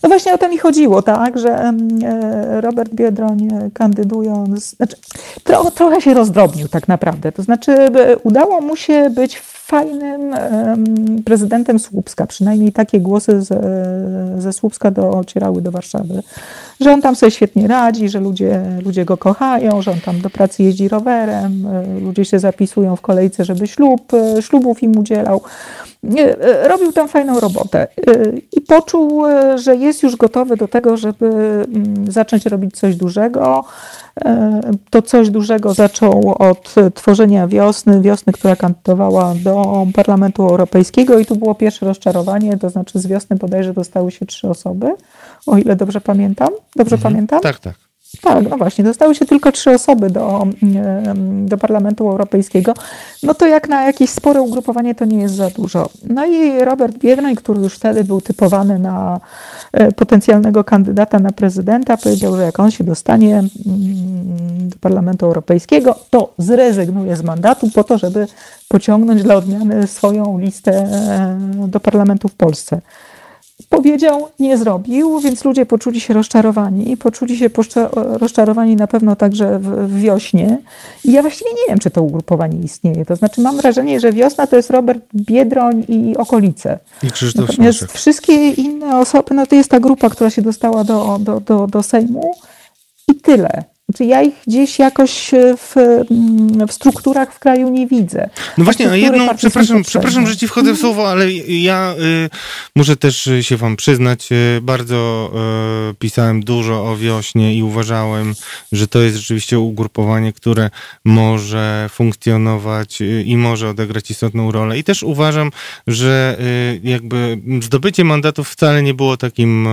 No właśnie o to mi chodziło, tak, że e, Robert Biedroń kandydując, znaczy, tro, trochę się rozdrobnił tak naprawdę. To znaczy udało mu się być w fajnym prezydentem Słupska. Przynajmniej takie głosy ze, ze Słupska docierały do Warszawy, że on tam sobie świetnie radzi, że ludzie, ludzie go kochają, że on tam do pracy jeździ rowerem, e, ludzie się zapisują w kolejce, żeby ślub, e, ślubów im udzielał. E, robił tam fajną robotę i poczuł, że jest już gotowy do tego, żeby mm, zacząć robić coś dużego. To coś dużego zaczął od tworzenia wiosny, wiosny, która kandydowała do Parlamentu Europejskiego i tu było pierwsze rozczarowanie, to znaczy z wiosny bodajże dostały się trzy osoby, o ile dobrze pamiętam. Dobrze mhm. pamiętam? Tak, tak. Tak, no właśnie, dostały się tylko trzy osoby do, do Parlamentu Europejskiego. No to jak na jakieś spore ugrupowanie to nie jest za dużo. No i Robert Biedroń, który już wtedy był typowany na e, potencjalnego kandydata na prezydenta, powiedział, że jak on się dostanie mm, do Parlamentu Europejskiego, to zrezygnuje z mandatu po to, żeby pociągnąć dla odmiany swoją listę e, do parlamentu w Polsce powiedział, nie zrobił, więc ludzie poczuli się rozczarowani. Poczuli się rozczarowani na pewno także w, wiośnie. I ja właściwie nie wiem, czy to ugrupowanie istnieje. To znaczy mam wrażenie, że wiosna to jest Robert Biedroń i okolice. I Krzysztof Natomiast wszystkie inne osoby, no to jest ta grupa, która się dostała do, do, do, do Sejmu i tyle. Znaczy ja ich gdzieś jakoś e, w, mm, w strukturach w kraju nie widzę. No właśnie, a jedną, przepraszam, przepraszam, że ci wchodzę w mhm. słowo, ale ja y, muszę też się wam przyznać, y, bardzo y, pisałem dużo o wiośnie i uważałem, że to jest rzeczywiście ugrupowanie, które może funkcjonować i może odegrać istotną rolę. I też uważam, że jakby zdobycie mandatów wcale nie było takim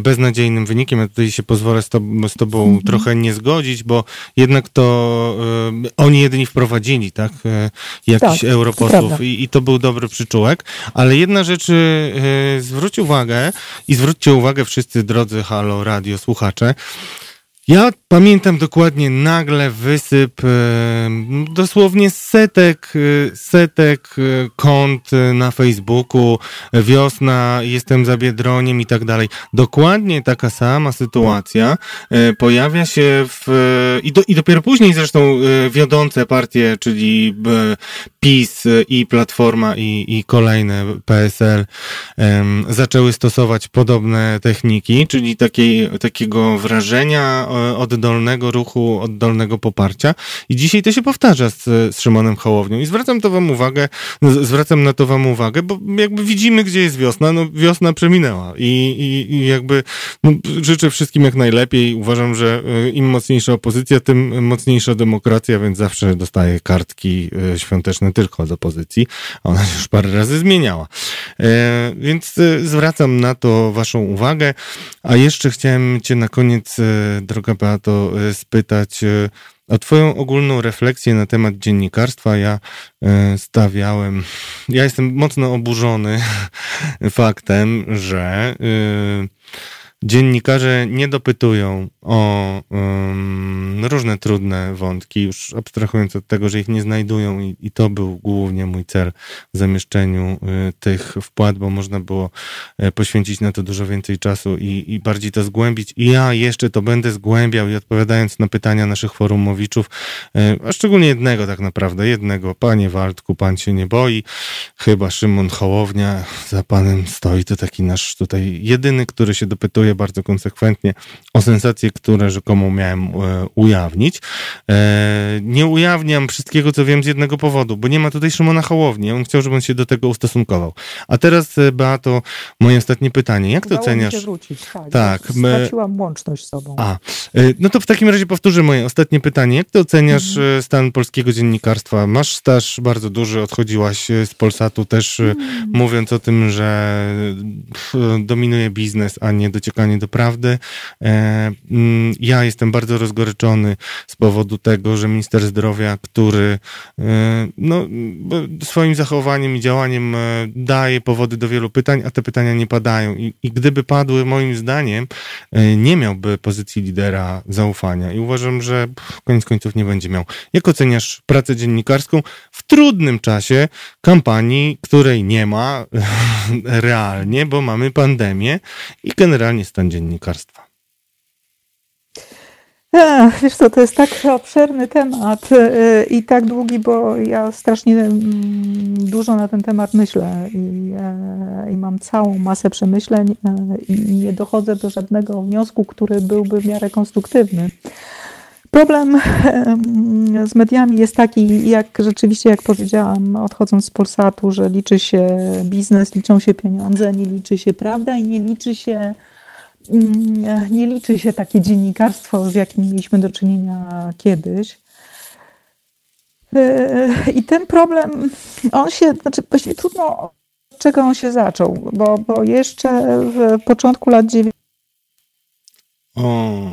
beznadziejnym wynikiem. Ja tutaj się pozwolę z, to, z tobą mm -hmm. trochę nie zgodzić, bo jednak to y, oni jedyni wprowadzili, tak, y, jakiś tak, europosłów i, i, to był dobry przyczółek. Ale jedna rzecz, y, zwróć uwagę i zwróćcie uwagę wszyscy drodzy Halo Radio słuchacze, ja pamiętam dokładnie nagle wysyp e, dosłownie setek, e, setek e, kont na Facebooku, wiosna, jestem za Biedroniem i tak dalej. Dokładnie taka sama sytuacja pojawia się w, i, do, i dopiero później zresztą wiodące partie, czyli PiS i Platforma i, i kolejne PSL zaczęły stosować podobne techniki, czyli takiej, takiego wrażenia oddolnego ruchu, oddolnego poparcia. I dzisiaj to się powtarza z, z Szymonem Hołownią. I zwracam to wam uwagę, zwracam na to wam uwagę, bo jakby widzimy, gdzie jest wiosna. No wiosna przeminęła i, i, i jakby no, życzę wszystkim jak najlepiej. Uważam, że e, im mocniejsza opozycja, tym mocniejsza demokracja, więc zawsze dostaję kartki e, świąteczne tylko od opozycji. Ona się już parę razy zmieniała. E, więc zwracam na to waszą uwagę. A jeszcze chciałem cię na koniec, droga Beato, e, spytać e, o Twoją ogólną refleksję na temat dziennikarstwa. Ja e, stawiałem, ja jestem mocno oburzony faktem, że dziennikarze nie dopytują o um, różne trudne wątki, już abstrahując od tego, że ich nie znajdują i, i to był głównie mój cel w zamieszczeniu y, tych wpłat, bo można było y, poświęcić na to dużo więcej czasu i, i bardziej to zgłębić. I ja jeszcze to będę zgłębiał i odpowiadając na pytania naszych forumowiczów, y, a szczególnie jednego tak naprawdę, jednego, panie Waldku, pan się nie boi, chyba Szymon Hołownia, za panem stoi, to taki nasz tutaj jedyny, który się dopytuje występuję bardzo konsekwentnie o sensacje, które rzekomo miałem ujawnić. Nie ujawniam wszystkiego, co wiem z jednego powodu, bo nie ma tutaj Szymona Hołowni. Bym chciał, żeby on się do tego ustosunkował. A teraz, Beato, moje ostatnie pytanie. Jak to oceniasz? Mi się wrócić, tak. tak straciłam łączność z sobą. A, no to w takim razie powtórzę moje ostatnie pytanie. Jak ty oceniasz mhm. stan polskiego dziennikarstwa? Masz staż bardzo duży, odchodziłaś z Polsatu też mhm. mówiąc o tym, że dominuje biznes, a nie dociekanie do prawdy. E, mm, ja jestem bardzo rozgoryczony z powodu tego, że minister zdrowia, który e, no, swoim zachowaniem i działaniem e, daje powody do wielu pytań, a te pytania nie padają. I, i gdyby padły, moim zdaniem, nie miałby pozycji lidera zaufania. I uważam, że koniec końców nie będzie miał. Jak oceniasz pracę dziennikarską w trudnym czasie kampanii, której nie ma realnie, bo mamy pandemię i generalnie stan dziennikarstwa? Ech, wiesz co, to jest tak obszerny temat y, i tak długi, bo ja strasznie mm, dużo na ten temat myślę i, e, i mam całą masę przemyśleń e, i nie dochodzę do żadnego wniosku, który byłby w miarę konstruktywny. Problem z mediami jest taki, jak rzeczywiście, jak powiedziałam, odchodząc z Polsatu, że liczy się biznes, liczą się pieniądze, nie liczy się prawda i nie liczy się, mm, nie liczy się takie dziennikarstwo, z jakim mieliśmy do czynienia kiedyś. E, I ten problem, on się, znaczy właściwie trudno, od czego on się zaczął, bo, bo jeszcze w początku lat 90. O.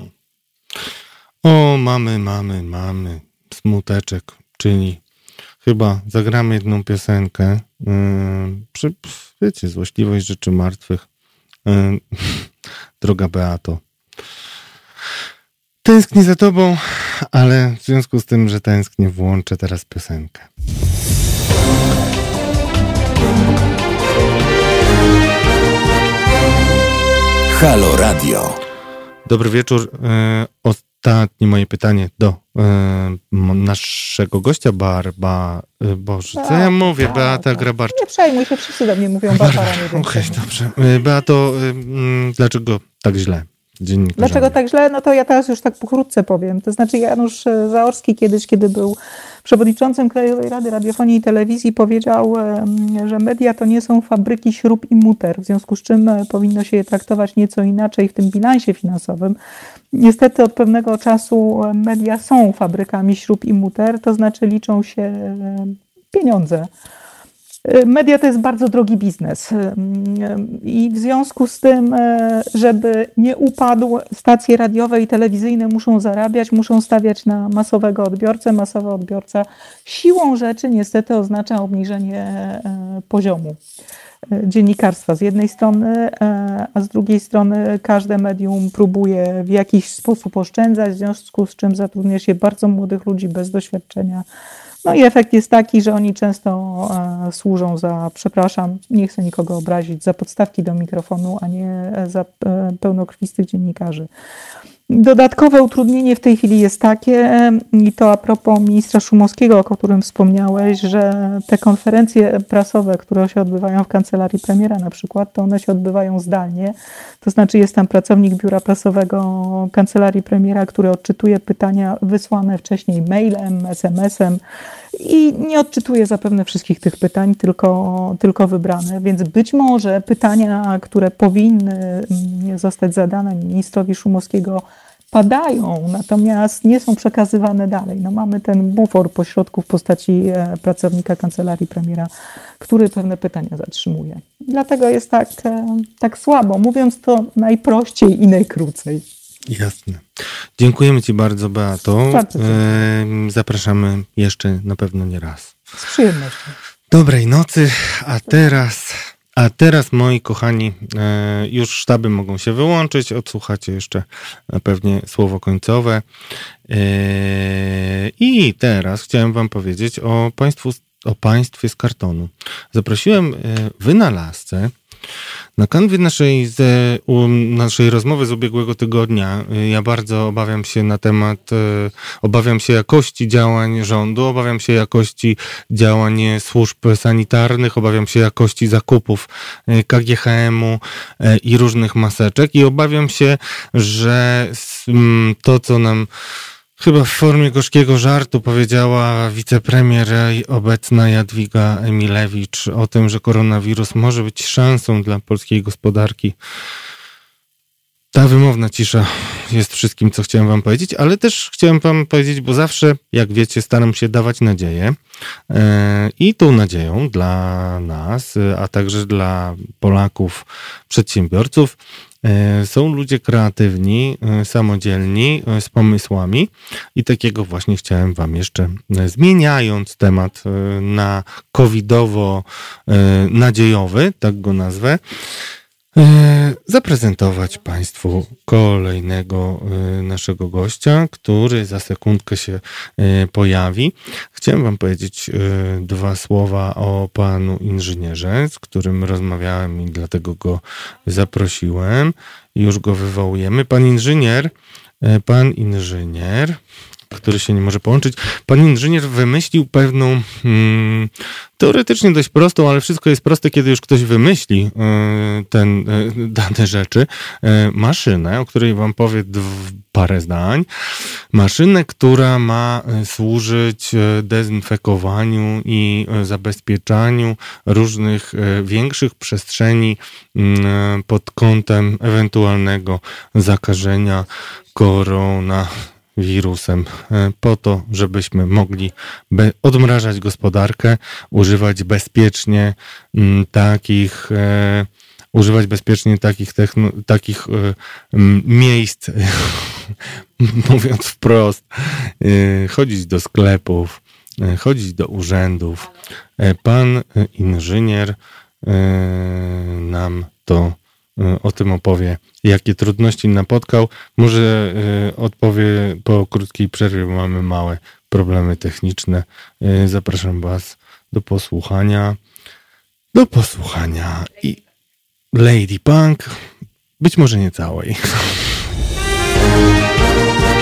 O, mamy, mamy, mamy. Smuteczek, czyli chyba zagramy jedną piosenkę. Yy, przy, wiecie, złośliwość rzeczy martwych. Yy, droga Beato. Tęsknię za tobą, ale w związku z tym, że tęsknię, włączę teraz piosenkę. Halo Radio. Dobry wieczór. Yy, ostatnie moje pytanie do y, naszego gościa, Barba. Y, Boże, co ja tak, mówię? Tak, Beata tak. Grabarczyk. Nie przejmuj się, wszyscy do mnie mówią Barbara. Okej, okay, dobrze. Beato, dlaczego tak źle? Dlaczego tak źle? No to ja teraz już tak pokrótce powiem. To znaczy Janusz Zaorski kiedyś, kiedy był przewodniczącym Krajowej Rady Radiofonii i Telewizji powiedział, że media to nie są fabryki śrub i muter, w związku z czym e, powinno się je traktować nieco inaczej w tym bilansie finansowym. Niestety od pewnego czasu e, media są fabrykami śrub i muter, to znaczy liczą się e, pieniądze. Media to jest bardzo drogi biznes i w związku z tym, żeby nie upadł, stacje radiowe i telewizyjne muszą zarabiać, muszą stawiać na masowego odbiorcę. Masowy odbiorca siłą rzeczy niestety oznacza obniżenie poziomu dziennikarstwa z jednej strony, a z drugiej strony każde medium próbuje w jakiś sposób oszczędzać, w związku z czym zatrudnia się bardzo młodych ludzi bez doświadczenia no i efekt jest taki, że oni często e, służą za, przepraszam, nie chcę nikogo obrazić, za podstawki do mikrofonu, a nie za e, pełnokrwistych dziennikarzy. Dodatkowe utrudnienie w tej chwili jest takie, i to a propos ministra Szumowskiego, o którym wspomniałeś, że te konferencje prasowe, które się odbywają w kancelarii premiera na przykład, to one się odbywają zdalnie. To znaczy jest tam pracownik biura prasowego kancelarii premiera, który odczytuje pytania wysłane wcześniej mailem, SMS-em i nie odczytuje zapewne wszystkich tych pytań, tylko, tylko wybrane. Więc być może pytania, które powinny mm, zostać zadane ministrowi Szumowskiego, padają, natomiast nie są przekazywane dalej. No mamy ten bufor pośrodku w postaci e, pracownika kancelarii premiera, który pewne pytania zatrzymuje. Dlatego jest tak, e, tak słabo, mówiąc to najprościej i najkrócej. Jasne. Dziękujemy Ci bardzo, Beato. Bardzo Zapraszamy jeszcze na pewno nie raz. Z przyjemnością. Dobrej nocy, a teraz, a teraz moi kochani, e, już sztaby mogą się wyłączyć. Odsłuchacie jeszcze pewnie słowo końcowe. E, I teraz chciałem Wam powiedzieć o państwu, o państwie z kartonu. Zaprosiłem e, wynalazcę, Na kanwie naszej, naszej rozmowy z ubiegłego tygodnia y, ja bardzo obawiam się na temat, y, obawiam się jakości działań rządu, obawiam się jakości działań służb sanitarnych, obawiam się jakości zakupów y, KGHM-u i różnych maseczek i obawiam się, że to, co nam Chyba w formie gorzkiego żartu powiedziała wicepremier obecna Jadwiga Emilewicz o tym, że koronawirus może być szansą dla polskiej gospodarki. Ta wymowna cisza jest wszystkim, co chciałem wam powiedzieć, ale też chciałem wam powiedzieć, bo zawsze, jak wiecie, staram się dawać nadzieję. E, I tą nadzieją dla nas, a także dla Polaków, przedsiębiorców, są ludzie kreatywni, e, samodzielni, e, z pomysłami i takiego właśnie chciałem Wam jeszcze, zmieniając temat na covidowo-nadziejowy, tak go nazwę, E, zaprezentować Państwu kolejnego e, naszego gościa, który za sekundkę się e, pojawi. Chciałem Wam powiedzieć dwa słowa o panu inżynierze, z którym rozmawiałem i dlatego go zaprosiłem. Już go wywołujemy. Pan inżynier, pan inżynier który się nie może połączyć. Pan inżynier wymyślił pewną, hmm, teoretycznie dość prostą, ale wszystko jest proste, kiedy już ktoś wymyśli y, ten, y, dane rzeczy, y, maszynę, o której wam powie parę zdań. Maszynę, która ma służyć dezynfekowaniu i zabezpieczaniu różnych większych przestrzeni pod kątem ewentualnego zakażenia korona wirusem, e, po to, żebyśmy mogli odmrażać gospodarkę, używać bezpiecznie mm, takich e, używać bezpiecznie takich, takich e, miejsc, mówiąc wprost, chodzić do sklepów, chodzić do urzędów. Pan inżynier nam to o tym opowie, jakie trudności napotkał. Może e, odpowie po krótkiej przerwie, bo mamy małe problemy techniczne. E, zapraszam Was do posłuchania. Do posłuchania i Lady Punk, być może nie całej.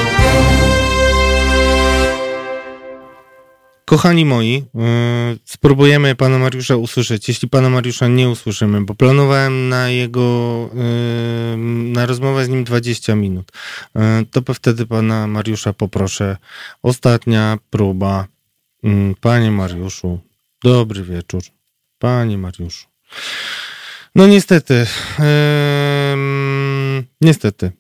Kochani moi, yy, spróbujemy pana Mariusza usłyszeć. Jeśli pana Mariusza nie usłyszymy, bo planowałem na jego, yy, na rozmowę z nim 20 minut, yy, to wtedy pana Mariusza poproszę. Ostatnia próba. Panie Mariuszu, dobry wieczór. Panie Mariuszu. No niestety, niestety.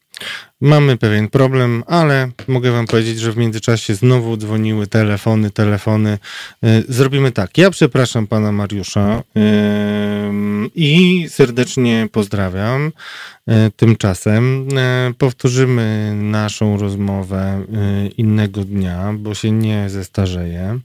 Mamy pewien problem, ale mogę wam powiedzieć, że w międzyczasie znowu dzwoniły telefony, telefony. E, zrobimy tak. Ja przepraszam pana Mariusza i serdecznie pozdrawiam. E, tymczasem e, powtórzymy naszą rozmowę innego dnia, bo się nie zestarzeje.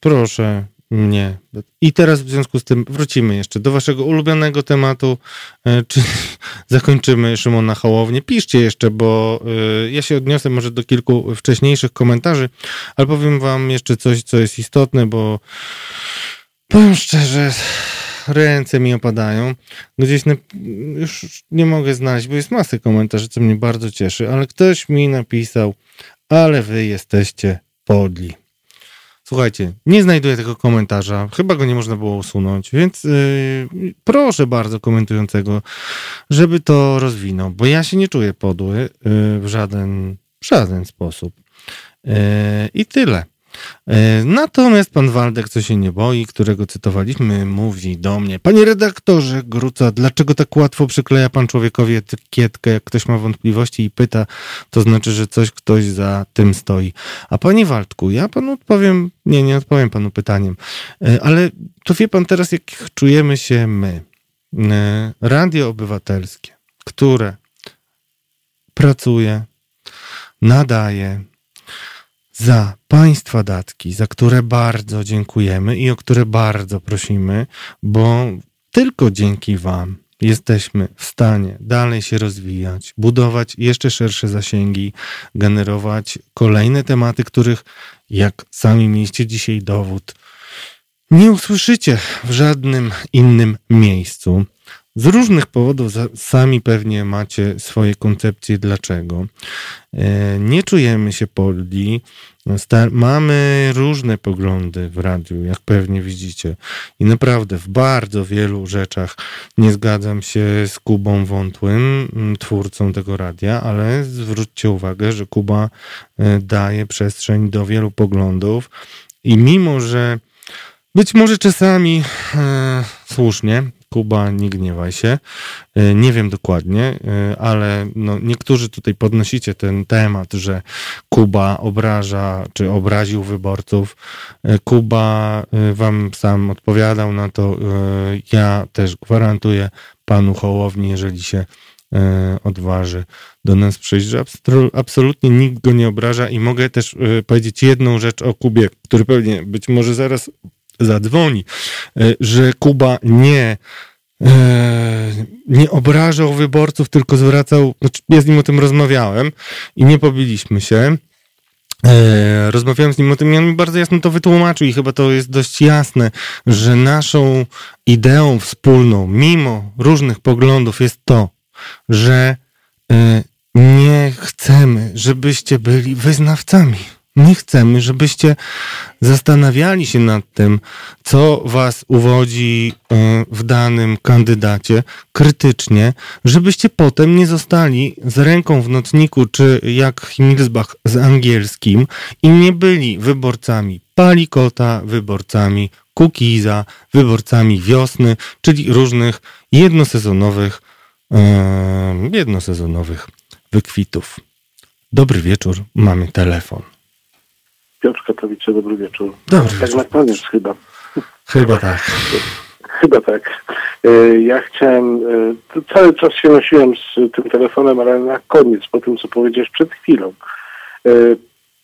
Proszę nie. I teraz w związku z tym wrócimy jeszcze do waszego ulubionego tematu, e, czy zakończymy Szymona Hołownię. Piszcie jeszcze, bo e, ja się odniosę może do kilku wcześniejszych komentarzy, ale powiem wam jeszcze coś, co jest istotne, bo powiem szczerze, ręce mi opadają. Gdzieś na, już nie mogę znaleźć, bo jest masy komentarzy, co mnie bardzo cieszy, ale ktoś mi napisał, ale wy jesteście podli. Słuchajcie, nie znajduję tego komentarza, chyba go nie można było usunąć, więc yy, proszę bardzo komentującego, żeby to rozwinął, bo ja się nie czuję podły yy, w żaden, w żaden sposób. Yy, I tyle. E, natomiast pan Waldek, co się nie boi, którego cytowaliśmy, mówi do mnie, panie redaktorze Gruca, dlaczego tak łatwo przykleja pan człowiekowi etykietkę, jak ktoś ma wątpliwości i pyta, to znaczy, że coś ktoś za tym stoi. A panie Waldku, ja panu odpowiem, nie, nie odpowiem panu pytaniem, e, ale to wie pan teraz, jak czujemy się my, e, radio obywatelskie, które pracuje, nadaje, za Państwa datki, za które bardzo dziękujemy i o które bardzo prosimy, bo tylko dzięki Wam jesteśmy w stanie dalej się rozwijać, budować jeszcze szersze zasięgi, generować kolejne tematy, których, jak sami mieliście dzisiaj dowód, nie usłyszycie w żadnym innym miejscu. Z różnych powodów sami pewnie macie swoje koncepcje dlaczego. E, nie czujemy się podli. Mamy różne poglądy w radiu, jak pewnie widzicie. I naprawdę w bardzo wielu rzeczach nie zgadzam się z Kubą Wątłym, twórcą tego radia, ale zwróćcie uwagę, że Kuba e, daje przestrzeń do wielu poglądów. I mimo, że być może czasami e, słusznie, Kuba, nie gniewaj się. E, nie wiem dokładnie, e, ale no, niektórzy tutaj podnosicie ten temat, że Kuba obraża czy obraził wyborców. E, Kuba wam sam odpowiadał na to. Ja też gwarantuję panu Hołowni, jeżeli się odważy do nas przyjść, że absolutnie nikt go nie obraża i mogę też powiedzieć jedną rzecz o Kubie, który pewnie być może zaraz zadzwoni, e, że Kuba nie e, nie obrażał wyborców, tylko zwracał, znaczy ja z nim o tym rozmawiałem i nie pobiliśmy się. E, rozmawiałem z nim o tym i on mi bardzo jasno to wytłumaczył i chyba to jest dość jasne, że naszą ideą wspólną, mimo różnych poglądów, jest to, że nie chcemy, żebyście byli wyznawcami. Nie chcemy, żebyście zastanawiali się nad tym, co was uwodzi e, w danym kandydacie krytycznie, żebyście potem nie zostali z ręką w nocniku, czy jak Himmelsbach z angielskim i nie byli wyborcami Palikota, wyborcami Kukiza, wyborcami Wiosny, czyli różnych jednosezonowych, e, jednosezonowych wykwitów. Dobry wieczór, mamy telefon. Piotr Katowice, dobry wieczór. Dobry tak wieczór. na koniec chyba. Chyba tak. Chyba tak. E, ja chciałem, e, cały czas się nosiłem z tym telefonem, ale na koniec, po tym co powiedziałeś przed chwilą, e,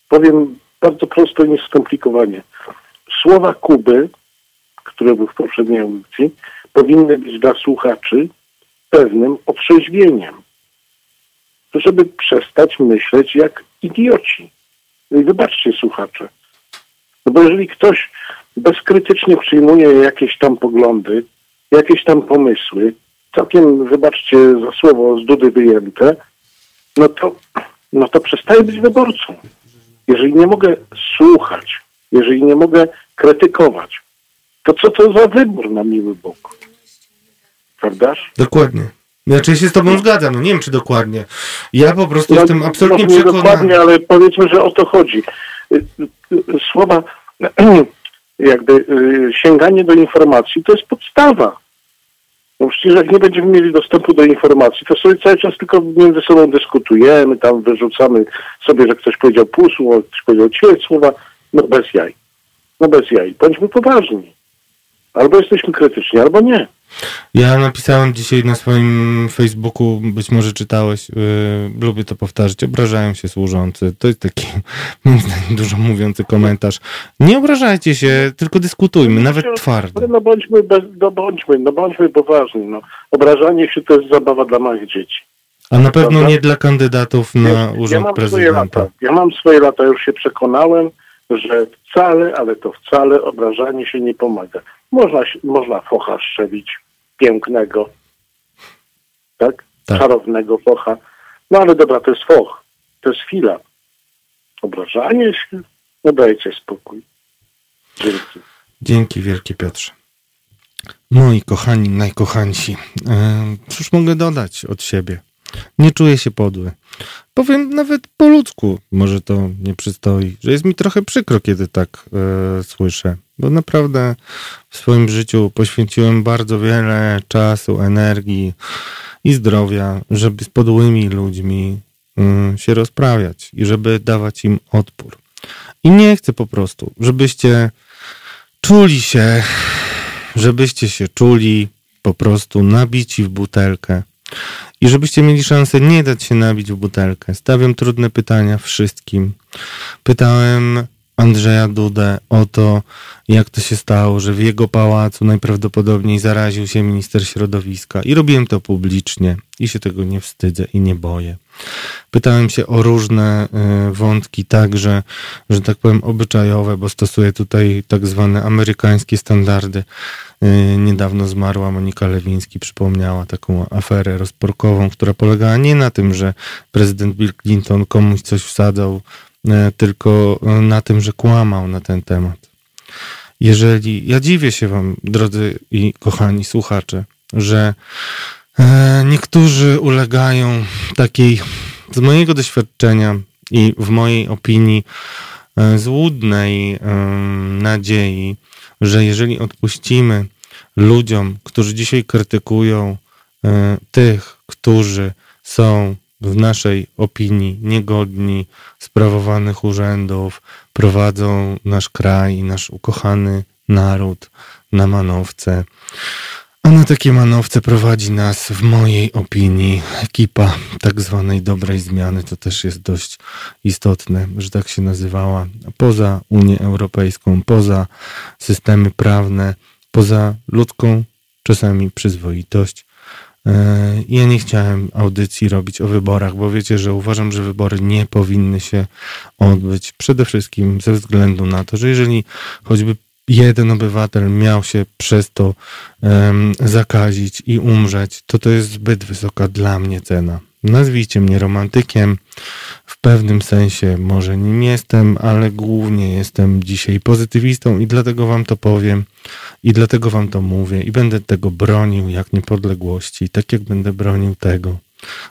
powiem bardzo prosto i nieskomplikowanie. Słowa Kuby, które były w poprzedniej audycji, powinny być dla słuchaczy pewnym otrzeźwieniem. Żeby przestać myśleć jak idioci. I wybaczcie słuchacze. No bo jeżeli ktoś bezkrytycznie przyjmuje jakieś tam poglądy, jakieś tam pomysły, całkiem, wybaczcie za słowo, z dudy wyjęte, no to, no to przestaje być wyborcą. Jeżeli nie mogę słuchać, jeżeli nie mogę krytykować, to co to za wybór na miły Bóg? Prawdaż? Dokładnie. Znaczy się z tobą zgadzam, no nie wiem czy dokładnie. Ja po prostu no, jestem absolutnie nie przekonany. dokładnie, ale powiedzmy, że o to chodzi. Słowa jakby y, sięganie do informacji to jest podstawa. No przecież jak nie będziemy mieli dostępu do informacji, to sobie cały czas tylko między sobą dyskutujemy, tam wyrzucamy sobie, że ktoś powiedział pół słowa, ktoś powiedział ćwierć słowa, no bez jaj. No bez jaj. Bądźmy poważni. Albo jesteśmy krytyczni, albo nie. Ja napisałem dzisiaj na swoim Facebooku, być może czytałeś, yy, lubię to powtarzać, obrażają się służący. To jest taki, moim zdaniem, dużo mówiący komentarz. Nie obrażajcie się, tylko dyskutujmy, nawet twardo. No bądźmy, bez, no bądźmy, no bądźmy poważni. No. Obrażanie się to jest zabawa dla małych dzieci. A na pewno nie dla kandydatów na ja, urząd ja prezydenta. Ja mam swoje lata, już się przekonałem, że wcale, ale to wcale obrażanie się nie pomaga. Można, można focha strzelić, pięknego, tak? tak? Czarownego focha. No ale dobra, to jest foch, to jest chwila. Obrażanie się, no dajcie spokój. Dzięki. Dzięki wielkie Piotrze. Moi kochani, najkochańsi, cóż mogę dodać od siebie? Nie czuję się podły. Powiem nawet po ludzku, może to nie przystoi, że jest mi trochę przykro, kiedy tak e, słyszę, bo naprawdę w swoim życiu poświęciłem bardzo wiele czasu, energii i zdrowia, żeby z podłymi ludźmi y, się rozprawiać i żeby dawać im odpór. I nie chcę po prostu, żebyście czuli się, żebyście się czuli po prostu nabici w butelkę i żebyście mieli szansę nie dać się nabić w butelkę. Stawiam trudne pytania wszystkim. Pytałem Andrzeja Dudę o to, jak to się stało, że w jego pałacu najprawdopodobniej zaraził się minister środowiska. I robiłem to publicznie i się tego nie wstydzę i nie boję. Pytałem się o różne y, wątki, także, że tak powiem, obyczajowe, bo stosuję tutaj tak zwane amerykańskie standardy. Y, niedawno zmarła Monika Lewiński, przypomniała taką aferę rozporkową, która polegała nie na tym, że prezydent Bill Clinton komuś coś wsadzał, tylko na tym, że kłamał na ten temat. Jeżeli, ja dziwię się wam, drodzy i kochani słuchacze, że niektórzy ulegają takiej z mojego doświadczenia i w mojej opinii e, złudnej nadziei, że jeżeli odpuścimy ludziom, którzy dzisiaj krytykują e, tych, którzy są w naszej opinii niegodni sprawowanych urzędów, prowadzą nasz kraj i nasz ukochany naród na manowce, a na takie manowce prowadzi nas, w mojej opinii, ekipa tak zwanej dobrej zmiany. To też jest dość istotne, że tak się nazywała. Poza Unię Europejską, poza systemy prawne, poza ludzką czasami przyzwoitość. E, ja nie chciałem audycji robić o wyborach, bo wiecie, że uważam, że wybory nie powinny się odbyć. Przede wszystkim ze względu na to, że jeżeli choćby jeden obywatel miał się przez to um, zakazić i umrzeć, to to jest zbyt wysoka dla mnie cena. Nazwijcie mnie romantykiem. W pewnym sensie może nim jestem, ale głównie jestem dzisiaj pozytywistą i dlatego wam to powiem i dlatego wam to mówię i będę tego bronił jak niepodległości, tak jak będę bronił tego,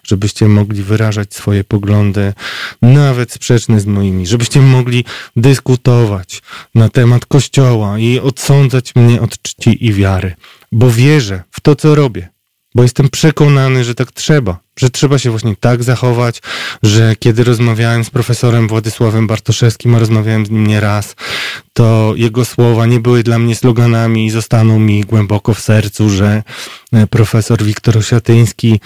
żebyście mogli wyrażać swoje poglądy, nawet sprzeczne z moimi, żebyście mogli dyskutować na temat Kościoła i odsądzać mnie od czci i wiary, bo wierzę w to, co robię, bo jestem przekonany, że tak trzeba, że trzeba się właśnie tak zachować, że kiedy rozmawiałem z profesorem Władysławem Bartoszewskim, a rozmawiałem z nim nieraz, to jego słowa nie były dla mnie sloganami i zostaną mi głęboko w sercu, że e, profesor Wiktor Osiatyński,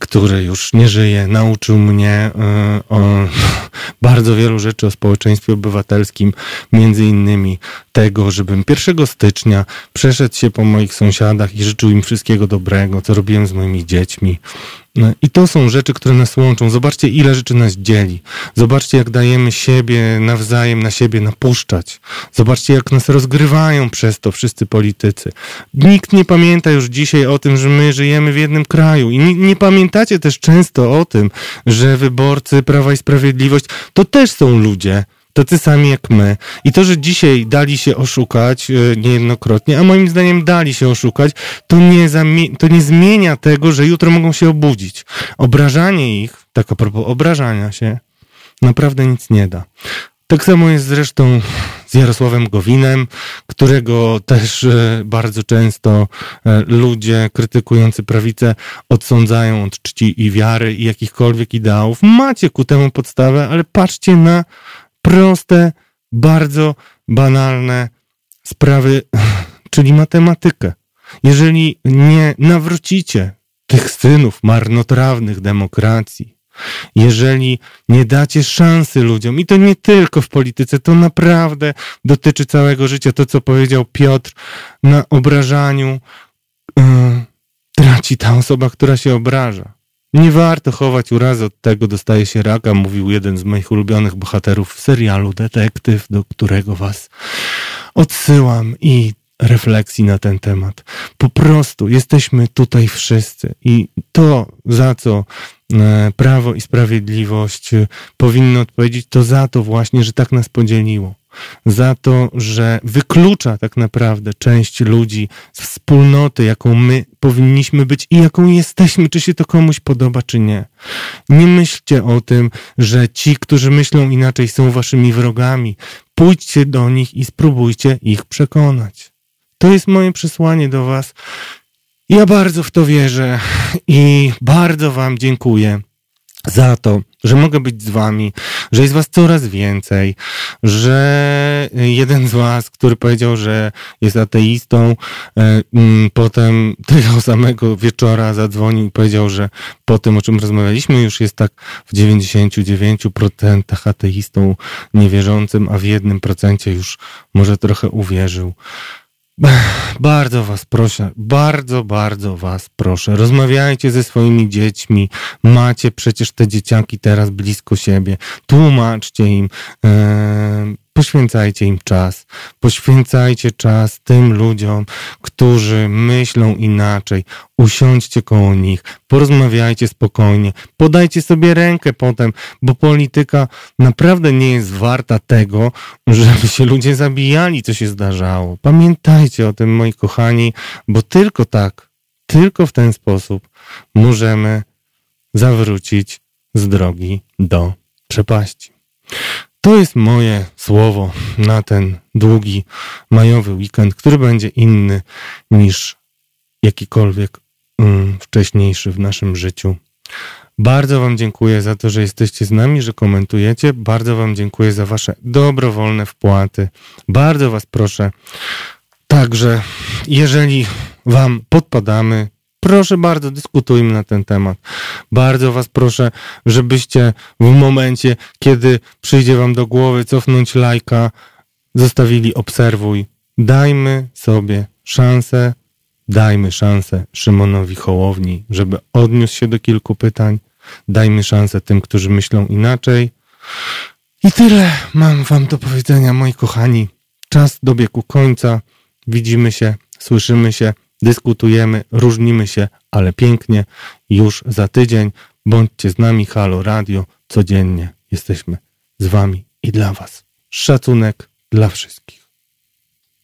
który już nie żyje, nauczył mnie e, o bardzo wielu rzeczy o społeczeństwie obywatelskim, między innymi tego, żebym 1 stycznia przeszedł się po moich sąsiadach i życzył im wszystkiego dobrego, co robiłem z moimi dziećmi. No I to są rzeczy, które nas łączą. Zobaczcie, ile rzeczy nas dzieli. Zobaczcie, jak dajemy siebie nawzajem na siebie napuszczać. Zobaczcie, jak nas rozgrywają przez to wszyscy politycy. Nikt nie pamięta już dzisiaj o tym, że my żyjemy w jednym kraju. I nie, nie pamiętacie też często o tym, że wyborcy Prawa i Sprawiedliwość to też są ludzie tacy sami jak my. I to, że dzisiaj dali się oszukać e, niejednokrotnie, a moim zdaniem dali się oszukać, to nie, to nie zmienia tego, że jutro mogą się obudzić. Obrażanie ich, tak a propos obrażania się, naprawdę nic nie da. Tak samo jest zresztą z Jarosławem Gowinem, którego też e, bardzo często e, ludzie krytykujący prawicę odsądzają od czci i wiary i jakichkolwiek ideałów. Macie ku temu podstawę, ale patrzcie na proste, bardzo banalne sprawy, czyli matematykę. Jeżeli nie nawrócicie tych synów marnotrawnych demokracji, jeżeli nie dacie szansy ludziom, i to nie tylko w polityce, to naprawdę dotyczy całego życia, to co powiedział Piotr, na obrażaniu yy, traci ta osoba, która się obraża. Nie warto chować urazy od tego, dostaje się raka, mówił jeden z moich ulubionych bohaterów w serialu Detektyw, do którego was odsyłam i refleksji na ten temat. Po prostu jesteśmy tutaj wszyscy i to, za co e, Prawo i Sprawiedliwość powinno odpowiedzieć, to za to właśnie, że tak nas podzieliło za to, że wyklucza tak naprawdę część ludzi z wspólnoty, jaką my powinniśmy być i jaką jesteśmy, czy się to komuś podoba, czy nie. Nie myślcie o tym, że ci, którzy myślą inaczej, są waszymi wrogami. Pójdźcie do nich i spróbujcie ich przekonać. To jest moje przesłanie do was. Ja bardzo w to wierzę i bardzo wam dziękuję za to, że mogę być z wami, że jest was coraz więcej, że jeden z was, który powiedział, że jest ateistą, e, mm, potem tego samego wieczora zadzwonił i powiedział, że po tym, o czym rozmawialiśmy, już jest tak w 99% ateistą niewierzącym, a w jednym procencie już może trochę uwierzył. Bardzo was proszę, bardzo, bardzo was proszę. Rozmawiajcie ze swoimi dziećmi. Macie przecież te dzieciaki teraz blisko siebie. Tłumaczcie im. Yy, poświęcajcie im czas. Poświęcajcie czas tym ludziom, którzy myślą inaczej. Usiądźcie koło nich, porozmawiajcie spokojnie, podajcie sobie rękę potem, bo polityka naprawdę nie jest warta tego, żeby się ludzie zabijali, co się zdarzało. Pamiętajcie o tym, moi kochani, bo tylko tak, tylko w ten sposób możemy zawrócić z drogi do przepaści. To jest moje słowo na ten długi majowy weekend, który będzie inny niż jakikolwiek um, wcześniejszy w naszym życiu. Bardzo Wam dziękuję za to, że jesteście z nami, że komentujecie. Bardzo Wam dziękuję za Wasze dobrowolne wpłaty. Bardzo Was proszę. Także, jeżeli Wam podpadamy, Proszę bardzo, dyskutujmy na ten temat. Bardzo Was proszę, żebyście w momencie, kiedy przyjdzie Wam do głowy cofnąć lajka, zostawili obserwuj. Dajmy sobie szansę, dajmy szansę Szymonowi Hołowni, żeby odniósł się do kilku pytań. Dajmy szansę tym, którzy myślą inaczej. I tyle mam Wam do powiedzenia, moi kochani. Czas dobiegł końca. Widzimy się, słyszymy się dyskutujemy, różnimy się, ale pięknie. Już za tydzień bądźcie z nami, Halo Radio, codziennie jesteśmy z Wami i dla Was. Szacunek dla wszystkich.